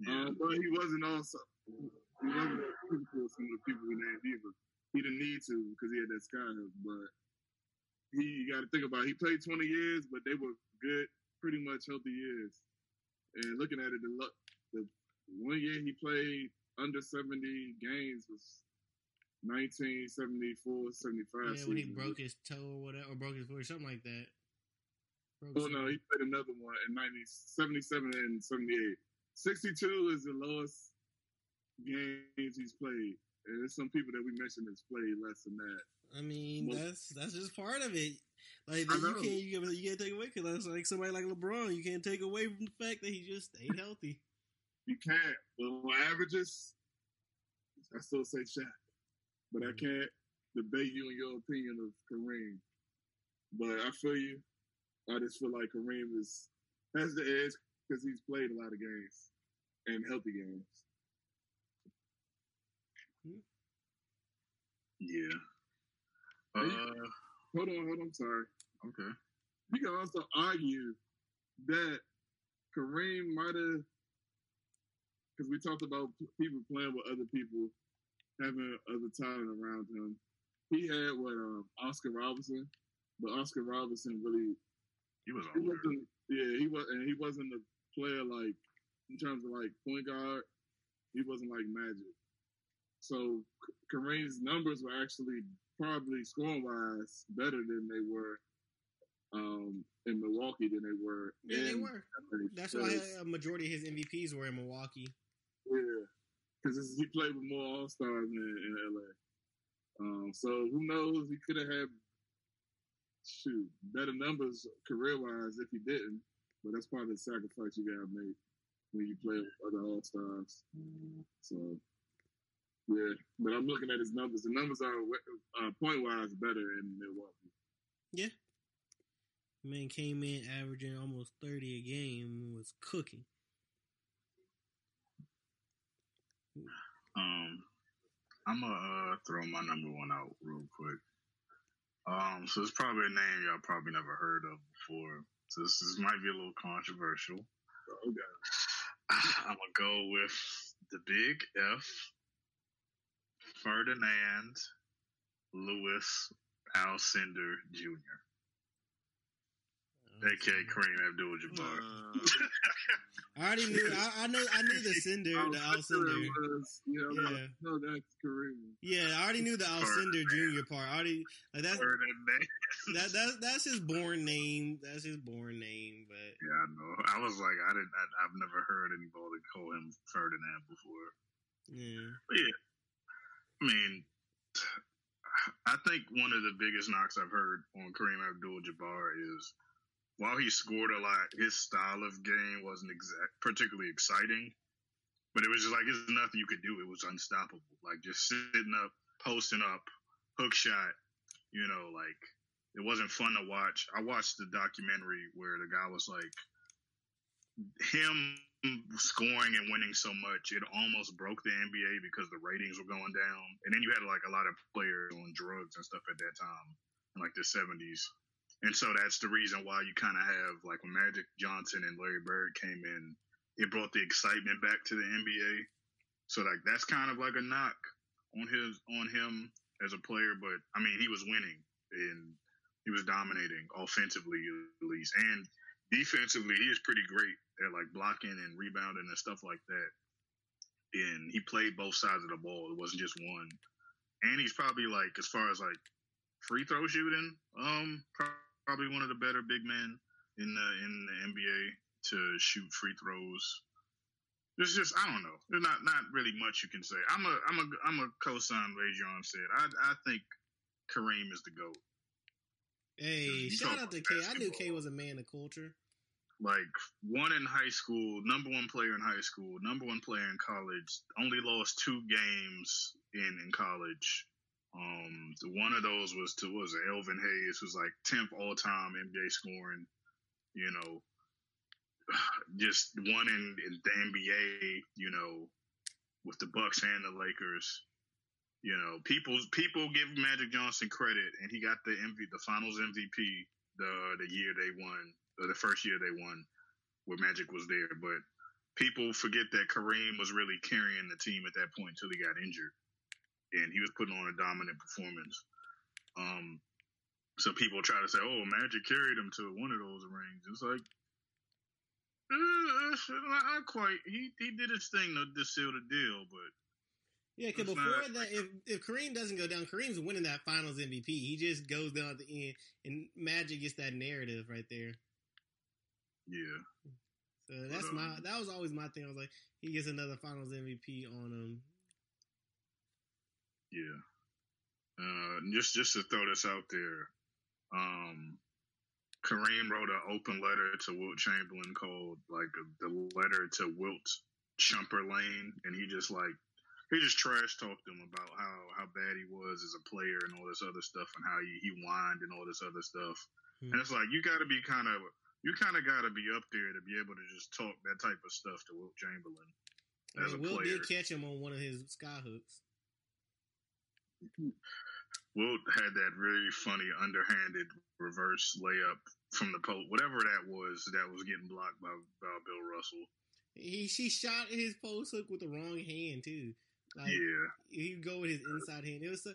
Yeah. Um, but he wasn't also he wasn't as physical as some of the people we named either. He didn't need to because he had that sky hook. But he you got to think about it. he played 20 years, but they were good, pretty much healthy years. And looking at it, the luck, the one year he played under 70 games was 1974, 75 Yeah, when he broke his toe or whatever, or broke his foot or something like that. Broke Oh no, he played another one in 90, 77 and 78. 62 is the lowest games he's played. And there's some people that we mentioned that's played less than that. I mean, Most- that's that's just part of it. Like you can't you can't, you can't take away because that's like somebody like LeBron. You can't take away from the fact that he just stayed healthy. You can't. But on averages, I still say Shaq. But I mm-hmm. can't debate you and your opinion of Kareem. But I feel you. I just feel like Kareem is has the edge because he's played a lot of games and healthy games. Yeah. Uh, Hold on, hold on. I'm sorry. okay. You can also argue that Kareem might have, because we talked about people playing with other people, having other talent around him. He had what um, Oscar Robertson, but Oscar Robertson really He was he wasn't. Yeah, he was, and he wasn't a player like in terms of like point guard. He wasn't like Magic. So Kareem's numbers were actually probably scoring wise better than they were um, in Milwaukee than they were. Yeah, they were. That's why a majority of his MVPs were in Milwaukee. Yeah, because he played with more All Stars in, in LA. Um, so who knows? He could have had shoot better numbers career wise if he didn't. But that's part of the sacrifice you gotta make when you play with other All Stars. So yeah, but I'm looking at his numbers. The numbers are uh, point wise better in Milwaukee. Yeah, man came in averaging almost thirty a game and was cooking. Um, I'm gonna uh, throw my number one out real quick. Um, so it's probably a name y'all probably never heard of before. So this, this might be a little controversial. Okay. I'm gonna go with the Big F, Ferdinand Lewis Alcindor Jr., aka Kareem Abdul-Jabbar. Uh, I already knew. I, I know. I knew the Cinder, I the was sure Alcindor. it was, you know, Yeah. no, that's Kareem. Yeah, I already knew the Alcindor Junior part. I already like that. That that that's his born name. That's his born name. But Yeah, I know. I was like, I didn't. I, I've never heard anybody call him Ferdinand before. yeah, But yeah, I mean, I think one of the biggest knocks I've heard on Kareem Abdul-Jabbar is while he scored a lot, his style of game wasn't exact, particularly exciting. But it was just like there's nothing you could do. It was unstoppable. Like just sitting up, posting up, hook shot. You know, like it wasn't fun to watch. I watched the documentary where the guy was like, him scoring and winning so much, it almost broke the NBA because the ratings were going down. And then you had like a lot of players on drugs and stuff at that time in like the 70s. And so that's the reason why you kind of have like when Magic Johnson and Larry Bird came in, it brought the excitement back to the NBA. So like that's kind of like a knock on his on him as a player, but I mean he was winning and he was dominating offensively at least, and defensively he is pretty great at like blocking and rebounding and stuff like that. And he played both sides of the ball. It wasn't just one. And he's probably like as far as like free throw shooting, um, probably one of the better big men in the in the NBA to shoot free throws. There's just I don't know. There's not not really much you can say. I'm a I'm a I'm a co-sign Ray John said. I I think Kareem is the goat. Hey, shout out to K. I knew K was a man of culture. Like one in high school, number one player in high school, number one player in college. Only lost two games in in college. Um, one of those was to was Elvin Hayes, who's like tenth all time NBA scoring. You know, just one in, in the NBA. You know, with the Bucks and the Lakers. You know, people people give Magic Johnson credit, and he got the MV, the Finals MVP the the year they won, or the first year they won, where Magic was there. But people forget that Kareem was really carrying the team at that point until he got injured, and he was putting on a dominant performance. Um, so people try to say, "Oh, Magic carried him to one of those rings." It's like, uh, not quite. He he did his thing to, to seal the deal, but Yeah, because before not- that, if if Kareem doesn't go down, Kareem's winning that Finals MVP. He just goes down at the end, and Magic gets that narrative right there. Yeah. So that's But, my um, that was always my thing. I was like, he gets another Finals MVP on him. Yeah. Uh, just just to throw this out there, um, Kareem wrote an open letter to Wilt Chamberlain called like the letter to Wilt Chamberlain, and he just like he just trash talked him about how how bad he was as a player and all this other stuff, and how he, he whined and all this other stuff. Hmm. And it's like you got to be kind of you kind of got to be up there to be able to just talk that type of stuff to Wilt Chamberlain I mean, Will player. did catch him on one of his sky hooks. Wilt had that really funny underhanded reverse layup from the post, whatever that was, that was getting blocked by, by Bill Russell. He she shot his post hook with the wrong hand too. Like yeah, he would go with his inside hand. It was so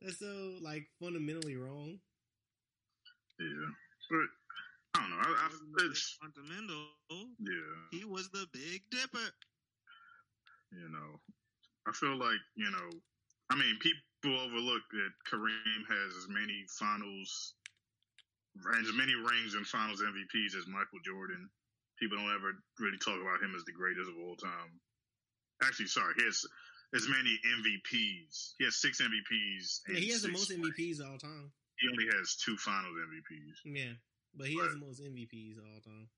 that's so like fundamentally wrong. yeah, but I don't know. I, I, Wasn't it's fundamental. yeah, He was the Big Dipper. you know, I feel like you know, I mean, people overlook that Kareem has as many finals, as many rings and finals MVPs as Michael Jordan. People don't ever really talk about him as the greatest of all time. Actually, sorry, he has as many MVPs. He has six MVPs. Yeah, he has the most MVPs all time. He only has two finals MVPs. Yeah, but he has the most MVPs all time.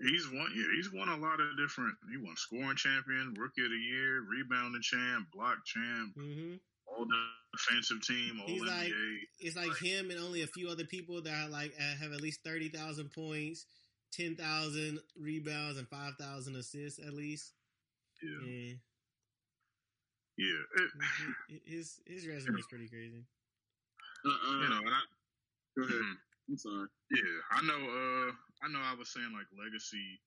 He's won. Yeah, he's won a lot of different. He won scoring champion, rookie of the year, rebounding champ, block champ, hmm all defensive team, all He's NBA. like- It's like him and only a few other people that like uh, have at least thirty thousand points, ten thousand rebounds, and five thousand assists at least. yeah, Yeah, yeah. His his resume is pretty crazy. Uh, uh, you know, and I, go ahead. mhm. I'm sorry. yeah, I know. Uh, I know. I was saying like legacy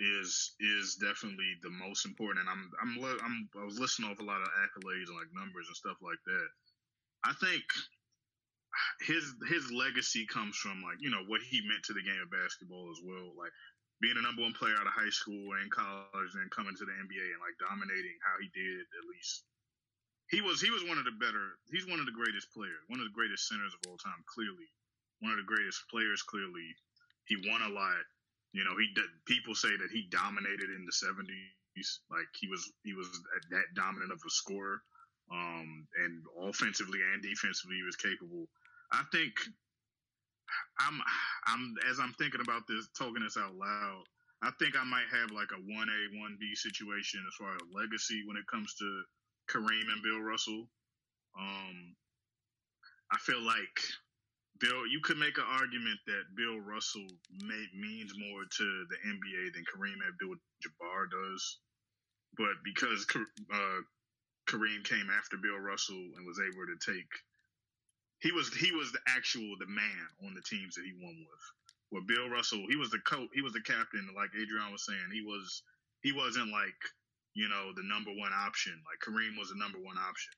is is definitely the most important, and I'm I'm li- I'm I was listening off a lot of accolades and like numbers and stuff like that. I think his his legacy comes from like you know what he meant to the game of basketball as well, like being a number one player out of high school and college, and coming to the NBA and like dominating how he did at least. He was he was one of the better. He's one of the greatest players, one of the greatest centers of all time. Clearly, one of the greatest players. Clearly, he won a lot. You know, he people say that he dominated in the seventies. Like he was he was that dominant of a scorer, um, and offensively and defensively he was capable. I think I'm I'm as I'm thinking about this, talking this out loud. I think I might have like a one A one B situation as far as legacy when it comes to Kareem and Bill Russell. Um, I feel like Bill, you could make an argument that Bill Russell may, means more to the NBA than Kareem Abdul-Jabbar does, but because uh, Kareem came after Bill Russell and was able to take, he was he was the actual the man on the teams that he won with. Where Bill Russell, he was the coach, he was the captain. Like Adrian was saying, he was he wasn't like you know the number one option. Like Kareem was the number one option,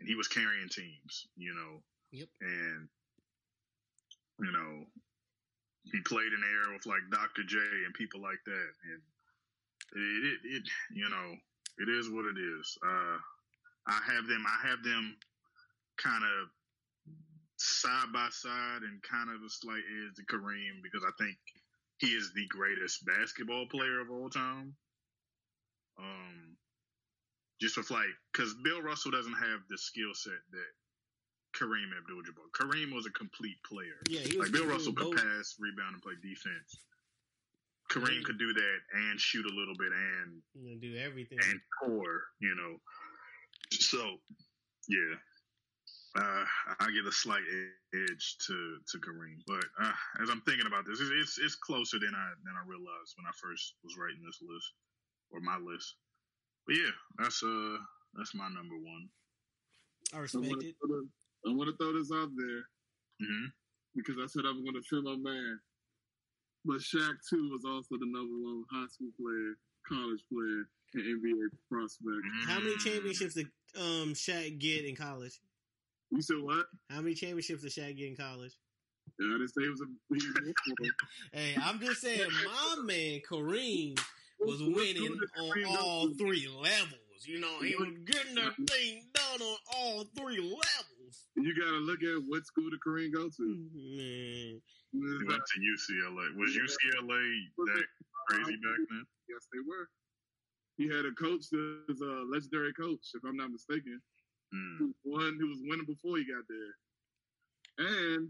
and he was carrying teams. You know, Yep. and you know, he played in the era with like Dr. J and people like that, and it, it, it you know, it is what it is. Uh, I have them, I have them, kind of side by side and kind of a slight edge to Kareem because I think he is the greatest basketball player of all time. Um, just with like, because Bill Russell doesn't have the skill set that Kareem Abdul-Jabbar. Kareem was a complete player. Yeah, he was Like Bill Russell could pass, rebound, and play defense. Kareem could do that and shoot a little bit and do everything. and core, you know. So, yeah, uh, I get a slight edge to to Kareem, but uh, as I'm thinking about this, it's, it's it's closer than I than I realized when I first was writing this list or my list. But yeah, that's uh that's my number one. I I respect it. to I want to throw this out there hmm because I said I was going to fill my man. But Shaq too was also the number one high school player, college player, and NBA prospect. How many championships did um Shaq get in college? You said what? How many championships did Shaq get in college? Yeah, I didn't say he was a. He was Hey, I'm just saying, my man Kareem was What- what winning on all three levels. levels. You know, he was getting that thing done on all three levels. You got to look at what school did Kareem go to. Mm, man, He went to UCLA. Was UCLA that crazy back then? Yes, they were. He had a coach that was a legendary coach, if I'm not mistaken. Hmm. Who who was winning before he got there. And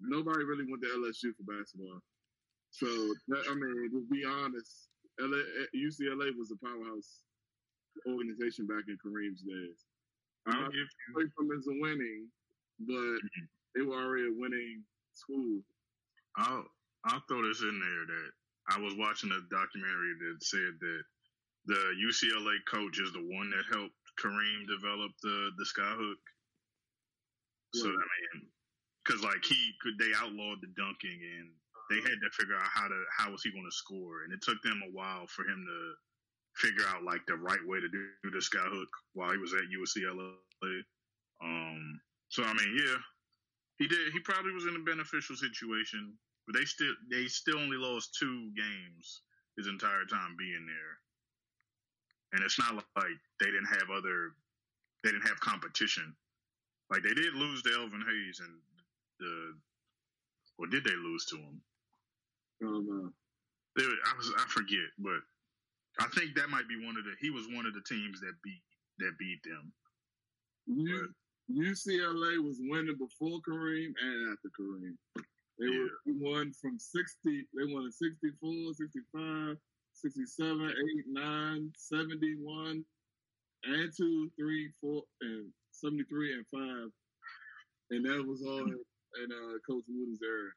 nobody really went to LSU for basketball. So that, I mean, to be honest, LA, eh, UCLA was a powerhouse organization back in Kareem's days. I'll give mm-hmm. away from his winning, but mm-hmm. they were already a winning school. I'll I'll throw this in there that I was watching a documentary that said that the UCLA coach is the one that helped Kareem develop the the skyhook. So I mean, because like he could, they outlawed the dunking, and they had to figure out how to how was he going to score, and it took them a while for him to figure out like the right way to do the skyhook while he was at UCLA. Um, so I mean, yeah, he did. He probably was in a beneficial situation, but they still they still only lost two games his entire time being there, and it's not like they didn't have other they didn't have competition. Like they did lose to Elvin Hayes and the or did they lose to him? I don't know. They, I was I forget, but I think that might be one of the he was one of the teams that beat that beat them. U- UCLA was winning before Kareem and after Kareem. They Yeah. were won from 60, they won in 64, 65, 67, 8, 9, 71, and 2, 3, 4, and 73 and 5. And that was all in, uh, Coach Wooden's era.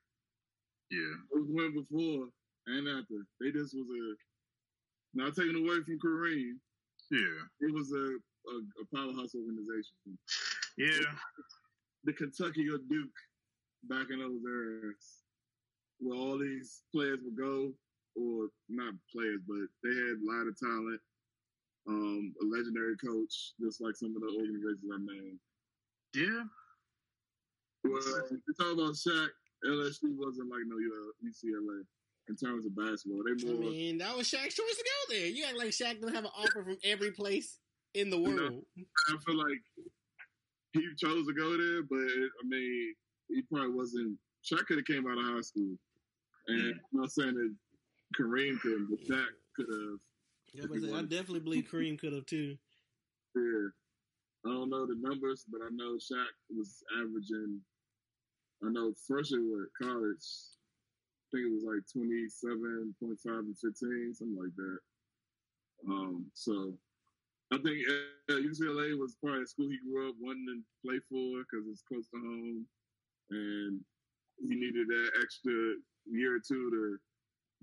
Yeah, It was winning before and after. They just was a, not taken away from Kareem, yeah, it was a, a, a powerhouse organization. yeah. the Kentucky or Duke back in those eras, where all these players would go, or not players, but they had a lot of talent. Um, a legendary coach, just like some of the organizations I named. Yeah, Well, you talk about Shaq, LSU wasn't like no UCLA in terms of basketball. They I more mean, that was Shaq's choice to go there. You act like Shaq doesn't have an offer from every place in the world. I feel like he chose to go there, but I mean, he probably wasn't. Shaq could have came out of high school, and Yeah. I'm not saying that Kareem could, have, but Shaq could have. Yeah, but I definitely believe Kareem could have too. Yeah, I don't know the numbers, but I know Shaq was averaging. I know freshman year at college, I think it was like twenty seven point five and fifteen, something like that. Um, so I think uh, UCLA was probably a school he grew up wanting to play for because it's close to home, and he needed that extra year or two to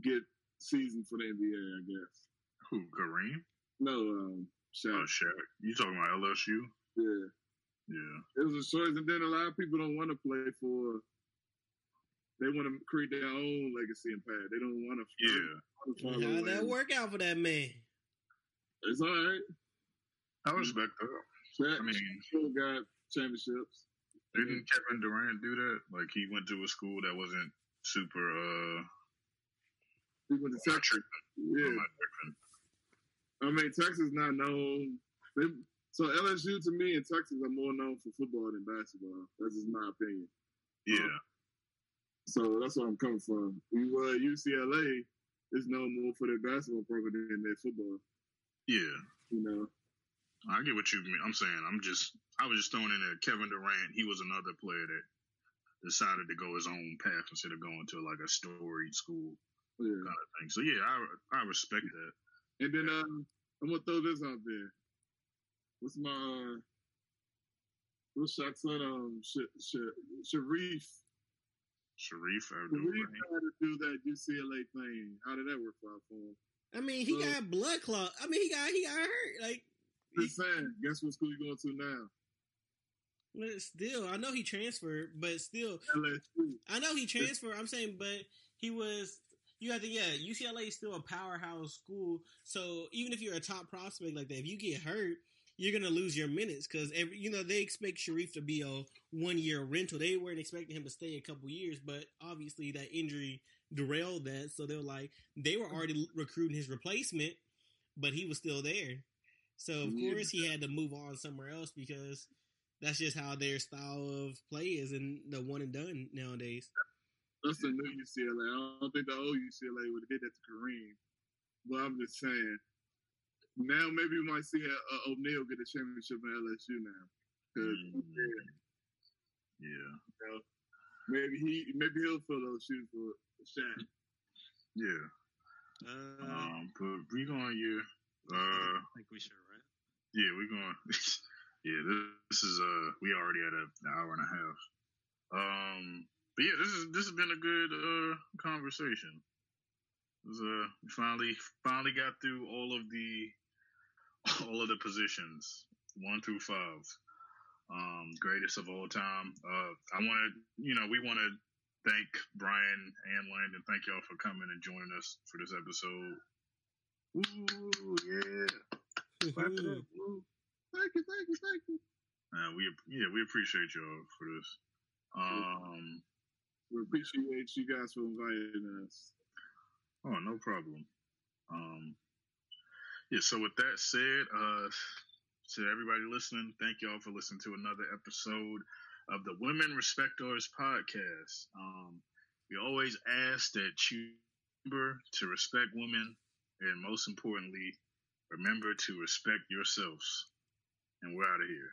get seasoned for the NBA. I guess. who Kareem? No, um, Shaq. Oh, Shaq. You talking about LSU? Yeah. Yeah, It was a choice, and then a lot of people don't want to play for. They want to create their own legacy and path. They don't want to. yeah. How'd that work out for that man? It's all right. I respect that. Shaq I mean, still got championships. didn't Kevin Durant do that? Like he went to a school that wasn't super. uh Went to Texas. Yeah. I mean Texas is not known. They, so LSU to me and Texas are more known for football than basketball. That's just my opinion. Yeah, um, So that's where I'm coming from. We were UCLA is known more for their basketball program than their football. yeah. You know. I get what you mean. I'm saying. I'm just. I was just throwing in there. Kevin Durant. He was another player that decided to go his own path instead of going to like a storied school Yeah. kind of thing. So yeah, I I respect that. And then um, I'm gonna throw this out there. What's my uh, what's Shaq's son? Um, Sh- Sh- Shareef. Shareef Shareef Abdul-Rahim. had to do that UCLA thing. How did that work out for him? I mean, he Well- got blood clot. I mean, he got he got hurt. Like, he, Just saying. Guess what school you going to now? but still, I know he transferred, but still, LSU. I know he transferred. I'm saying, but he was. You have to, yeah. UCLA is still a powerhouse school, so even if you're a top prospect like that, if you get hurt, you're gonna lose your minutes because every you know they expect Shareef to be a one year rental. They weren't expecting him to stay a couple years, but obviously that injury derailed that. So they were like they were already mm-hmm. recruiting his replacement, but he was still there. So of Yeah. course he had to move on somewhere else because that's just how their style of play is and the one and done nowadays. That's the new UCLA. I don't think the old UCLA would have hit that to Kareem. But I'm just saying. Now maybe we might see a, a O'Neal get a championship in LSU now. Mm. yeah, Yeah. you know, maybe he maybe he'll fill those shoes for Shaq. Yeah. Uh, Um, but we going yeah. Uh, I think we should, right? yeah, we going. yeah, this, is uh, we already at a, an hour and a half. Um, but yeah, this is this has been a good uh conversation. Was, uh, we finally finally got through all of the all of the positions one through five. Um, greatest of all time. Uh, I want to, you know, we want to thank Brian and Landon. Thank y'all for coming and joining us for this episode. Ooh, yeah. Clap it up. Woo. Thank you, thank you, thank you. Uh, we yeah we appreciate y'all for this. Um, We appreciate you guys for inviting us. oh no problem. Um, yeah. So with that said, uh, to everybody listening, thank y'all for listening to another episode of the Women Respectors podcast. Um, we always ask that you remember to respect women, and most importantly, remember to respect yourselves. And we're out of here.